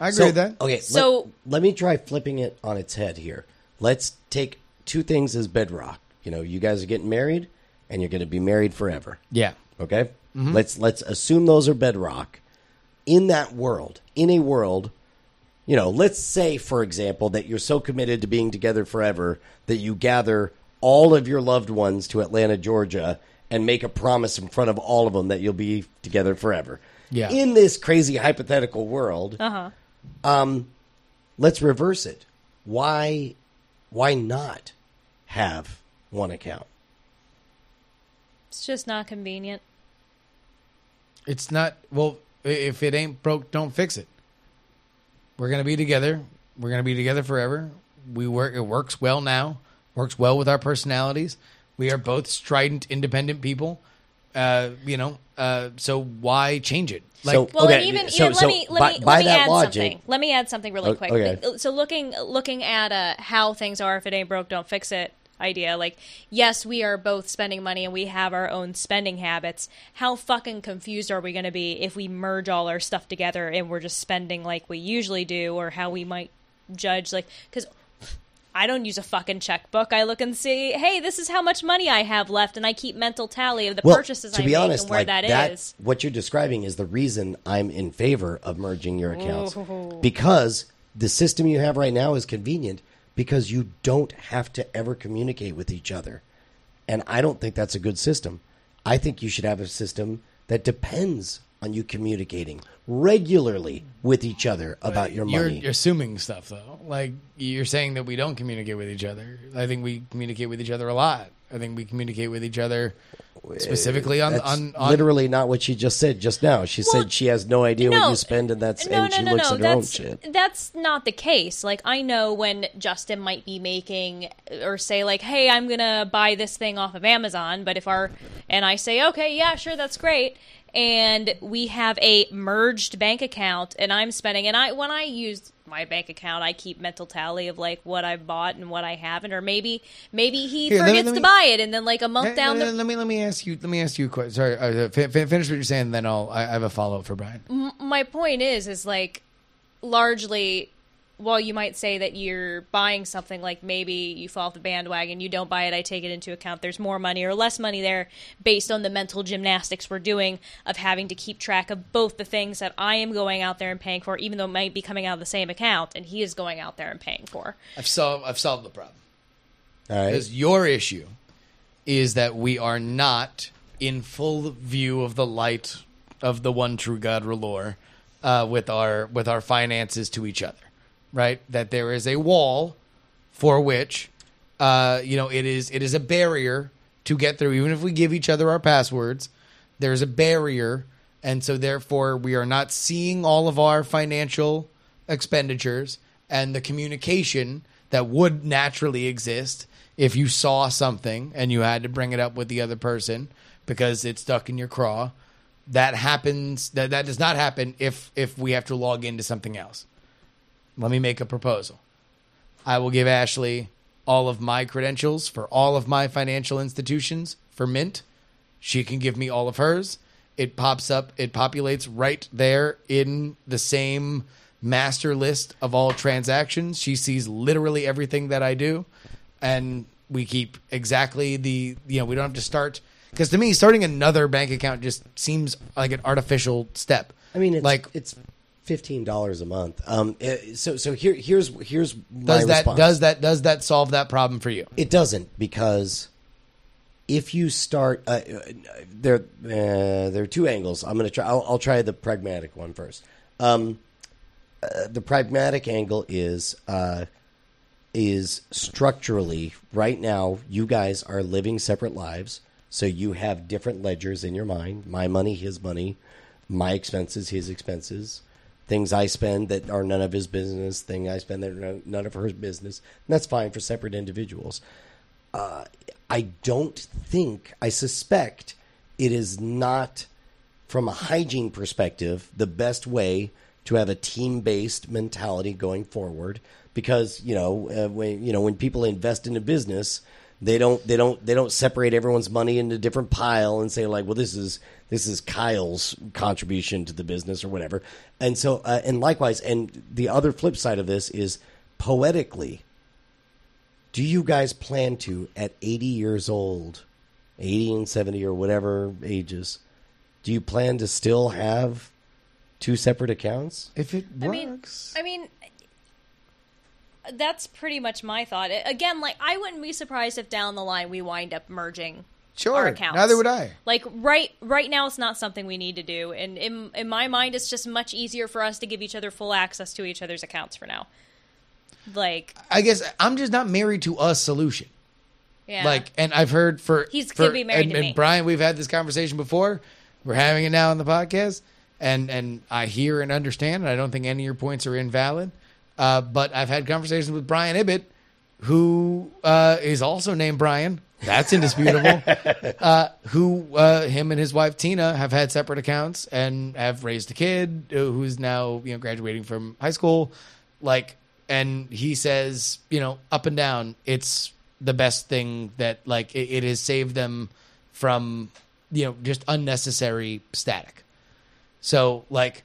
I agree So, with that. Okay, So- let, let me try flipping it on its head here. Let's take two things as bedrock. You know, you guys are getting married, and you're going to be married forever. Yeah, Okay, mm-hmm. let's let's assume those are bedrock. In that world, in a world, you know, let's say, for example, that you're so committed to being together forever that you gather all of your loved ones to Atlanta, Georgia, and make a promise in front of all of them that you'll be together forever. Yeah. In this crazy hypothetical world, Uh huh. um, let's reverse it. Why, why not have one account? It's just not convenient. it's not. Well, if it ain't broke, don't fix it. We're gonna be together. We're gonna be together forever. We work. It works well now. Works well with our personalities. We are both strident, independent people. Uh, you know. Uh, so why change it? Like, So- Well, Okay, and even, so- even so let me let by- me by let me add logic- something. Let me add something really O- quick. okay. So looking looking at uh, how things are, if it ain't broke, don't fix it. Idea like yes, we are both spending money and we have our own spending habits. How fucking confused are we going to be if we merge all our stuff together and we're just spending like we usually do, or how we might judge like because. I don't use a fucking checkbook. I look and see, hey, this is how much money I have left, and I keep mental tally of the purchases to I be make honest, and where like that that, is. what you're describing is the reason I'm in favor of merging your accounts Ooh. because the system you have right now is convenient because you don't have to ever communicate with each other, and I don't think that's a good system. I think you should have a system that depends on you communicating regularly with each other about your money. you're assuming stuff though. Like you're saying that we don't communicate with each other. I think we communicate with each other a lot. I think we communicate with each other specifically on That's on, on literally not what she just said just now. She Well, said she has no idea what no, you spend, and that's no, and no, she no, looks no. at her own That's shit. that's not the case. Like I know when Justin might be making or say like, "Hey, I'm gonna buy this thing off of Amazon," but if our and I say, "Okay, yeah, sure, that's great," and we have a merged bank account, and I'm spending, and I when I use my bank account, I keep mental tally of like what I've bought and what I haven't, or maybe maybe he Here, let me- forgets let to buy it, and then like a month down let, the let me let me ask you let me ask you a question. Sorry, uh, fin- fin- finish what you're saying. Then I'll I I have a follow up for Brian. my point is is like largely while you might say that you're buying something like maybe you fall off the bandwagon you don't buy it i take it into account there's more money or less money there based on the mental gymnastics we're doing of having to keep track of both the things that i am going out there and paying for even though it might be coming out of the same account and he is going out there and paying for I've solved I've solved the problem. All right. Because your issue is that we are not in full view of the light of the one true God R'hllor uh, with our with our finances to each other, right? That there is a wall for which uh, you know it is it is a barrier to get through. Even if we give each other our passwords, there's a barrier, and so therefore we are not seeing all of our financial expenditures and the communication that would naturally exist if you saw something and you had to bring it up with the other person because it's stuck in your craw. That happens. That that does not happen if if we have to log into something else. Let me make a proposal. I will give Ashley all of my credentials for all of my financial institutions for Mint. She can give me all of hers. It pops up, it populates right there in the same master list of all transactions. She sees literally everything that I do. And we keep exactly the, you know, we don't have to start. Because to me, starting another bank account just seems like an artificial step. I mean, it's, like, it's fifteen dollars a month. Um, eh, so so here here's here's my does that response. does that does that solve that problem for you? It doesn't because if you start, uh, there uh, there are two angles. I'm going to try. I'll, I'll try the pragmatic one first. Um, uh, the pragmatic angle is uh, is structurally right now. You guys are living separate lives, so you have different ledgers in your mind. My money, his money, my expenses, his expenses. Things I spend that are none of his business. Thing I spend that are none of her business. And that's fine for separate individuals. I don't think, I suspect it is not, from a hygiene perspective, the best way to have a team based mentality going forward. Because you know, uh, when you know when people invest in a business, they don't they don't they don't separate everyone's money into different pile and say like, well, this is this is Kyle's contribution to the business or whatever. And so, uh, and likewise, and the other flip side of this is poetically do you guys plan to at 80 years old 80 and 70 or whatever ages do you plan to still have two separate accounts If it I mean, I mean, that's pretty much my thought. Again, like I wouldn't be surprised if down the line we wind up merging Sure, our accounts. neither would I. Like right right now, it's not something we need to do, and in in my mind, it's just much easier for us to give each other full access to each other's accounts for now. Like, I guess I'm just not married to a solution. yeah, Like, and I've heard for He's for, gonna be married and, to and me. Brian, we've had this conversation before. We're having it now on the podcast, and and I hear and understand, and I don't think any of your points are invalid. Uh, but I've had conversations with Brian Ibbett, who uh, is also named Brian. That's indisputable. uh, who uh, him and his wife Tina have had separate accounts and have raised a kid uh, who's now you know graduating from high school. Like, and he says, you know, up and down, it's the best thing that like it, it has saved them from you know just unnecessary static. So like,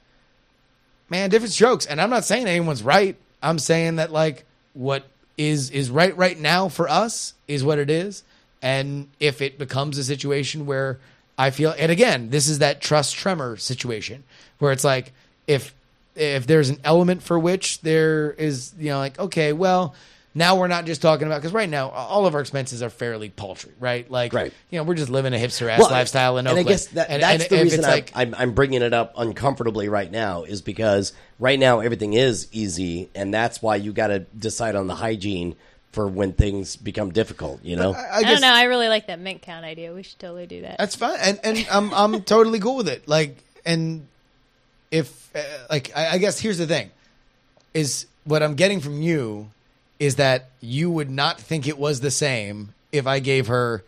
man, different strokes. And I'm not saying anyone's right. I'm saying that like what is is right right now for us is what it is. And if it becomes a situation where I feel, and again, this is that trust tremor situation where it's like if if there's an element for which there is, you know, like okay, well, now we're not just talking about because right now all of our expenses are fairly paltry, right? Like, Right. you know, we're just living a hipster ass Well, lifestyle in Oakland. and Oakland. I guess that, And- that's and the if reason I'm, like, I'm, I'm bringing it up uncomfortably right now is because right now everything is easy, and that's why you got to decide on the hygiene for when things become difficult. You know, I I, guess don't know. I really like that mint count idea. We should totally do that. That's fine, and and I'm I'm totally cool with it. Like, and if uh, like I, I guess here's the thing, is what I'm getting from you is that you would not think it was the same if I gave her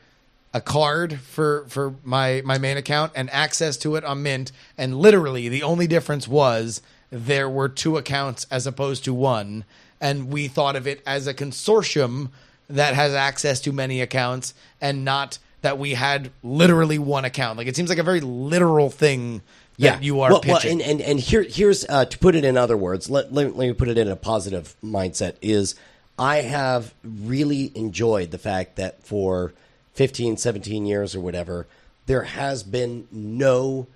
a card for for my my main account and access to it on Mint, and literally the only difference was there were two accounts as opposed to one, and we thought of it as a consortium that has access to many accounts and not that we had literally one account. Like it seems like a very literal thing that you are well, well, pitching. and, and and here here's uh, to put it in other words. Let, let let me put it in a positive mindset. Is I have really enjoyed the fact that for 15, 17 years or whatever, there has been no.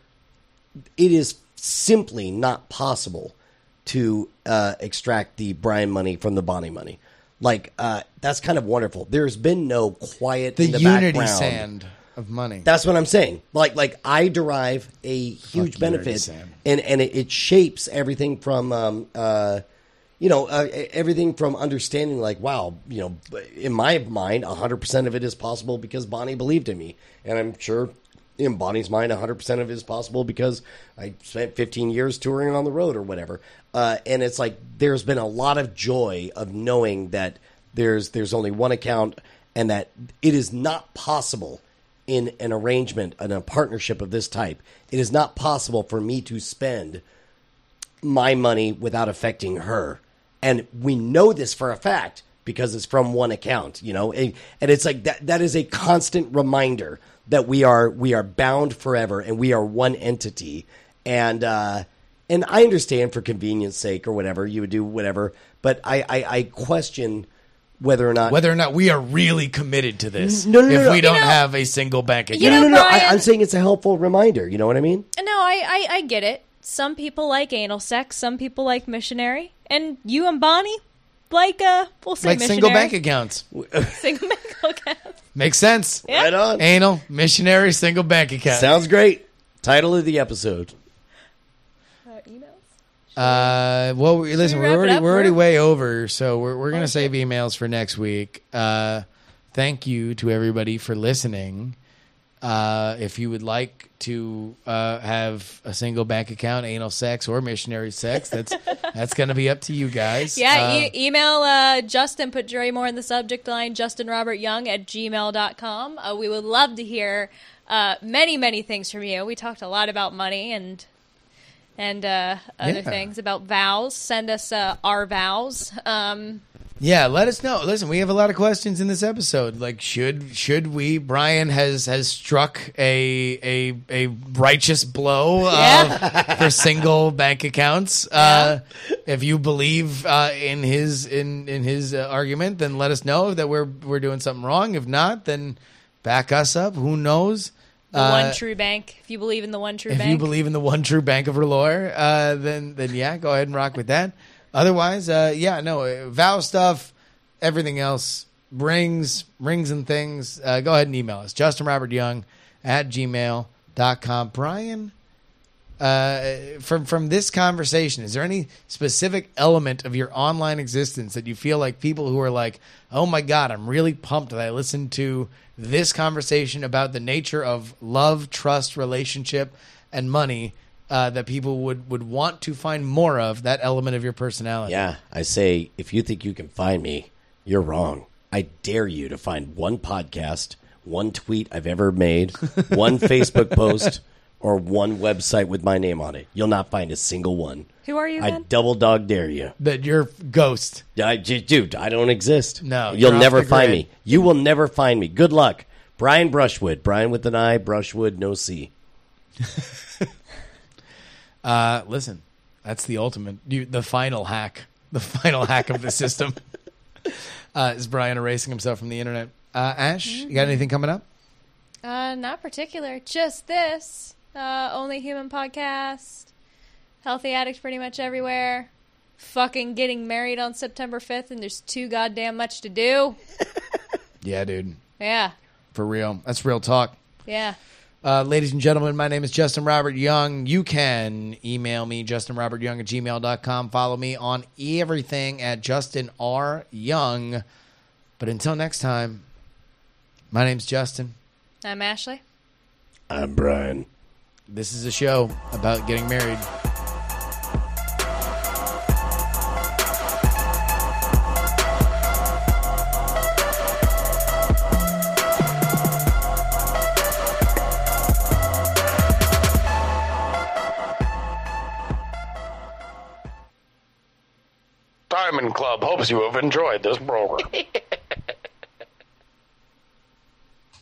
It is simply not possible to uh, extract the Brian money from the Bonnie money. Like uh, that's kind of wonderful. There's been no quiet the in the unity background. sand of money. That's what I'm saying. Like like I derive a huge Unity benefit, and and it, it shapes everything from um uh you know uh, everything from understanding like wow you know in my mind 100 percent of it is possible because Bonnie believed in me, and I'm sure in Bonnie's mind 100 percent of it is possible because I spent 15 years touring on the road or whatever. Uh, and it's like there's been a lot of joy of knowing that there's there's only one account and that it is not possible in an arrangement in a partnership of this type it is not possible for me to spend my money without affecting her and we know this for a fact because it's from one account you know and, and it's like that that is a constant reminder that we are we are bound forever and we are one entity and uh and i understand for convenience sake or whatever you would do whatever but i i, I question whether or not whether or not we are really committed to this. No, no, no, if no. we don't know- have a single bank account. You no, know, no, no. I, Brian- I'm saying it's a helpful reminder. You know what I mean? No, I, I, I get it. Some people like anal sex. Some people like missionary. And you and Bonnie like uh, we'll say like missionary. single bank accounts. Single bank accounts. Makes sense. Yeah. Right on. Anal, missionary, single bank account. Sounds great. Title of the episode. Uh, emails. Uh, well, we, listen, we we're already we're already Bert? way over, so we're we're gonna Okay. save emails for next week. Uh, thank you to everybody for listening. Uh, if you would like to uh, have a single bank account, anal sex or missionary sex, that's that's gonna be up to you guys. Yeah, Uh, e- email uh, Justin, put Jury More in the subject line, Justin Robert Young at gmail.com. Uh, we would love to hear uh, many, many things from you. We talked a lot about money and and uh, other Yeah. things about vows. Send us uh, our vows. Um, Yeah, let us know. Listen, we have a lot of questions in this episode. Like, should should we? Brian has has struck a a a righteous blow Yeah. uh, for single bank accounts. Uh, if you believe uh, in his in in his uh, argument, then let us know that we're we're doing something wrong. If not, then back us up. Who knows? The Uh, one true bank. If you believe in the one true if bank. you believe in the one true bank of R'hllor, uh, then then yeah, go ahead and rock with that. Otherwise, uh, yeah, no uh, vow stuff, everything else, rings, rings and things. Uh, go ahead and email us, Justin Robert Young at gmail.com. Brian, uh, from from this conversation, is there any specific element of your online existence that you feel like people who are like, oh my god, I'm really pumped that I listened to this conversation about the nature of love, trust, relationship, and money uh, that people would would want to find more of that element of your personality? Yeah, I say if you think you can find me, you're wrong. I dare you to find one podcast, one tweet I've ever made, one Facebook post, or one website with my name on it. You'll not find a single one. Who are you I again? double dog dare you. That you're ghost. I, j- dude, I don't exist. No, you'll you're off never the find grid. me. You will never find me. Good luck, Brian Brushwood. Brian with an I, Brushwood, no C. Uh, listen, that's the ultimate, you, the final hack, the final hack of the system. Uh, is Brian erasing himself from the internet? Uh, Ash, you got anything coming up? Uh, not particular. Just this. Uh, only human podcast. Healthy addict pretty much everywhere. fucking getting married on September 5th and there's too goddamn much to do. Yeah, dude. Yeah. For real. That's real talk. Yeah. Uh, ladies and gentlemen, my name is Justin Robert Young. You can email me, justinrobertyoung at gmail.com. Follow me on everything at Justin R. Young. But until next time, my name's Justin. I'm Ashley. I'm Brian. This is a show about getting married. Diamond Club hopes you have enjoyed this program.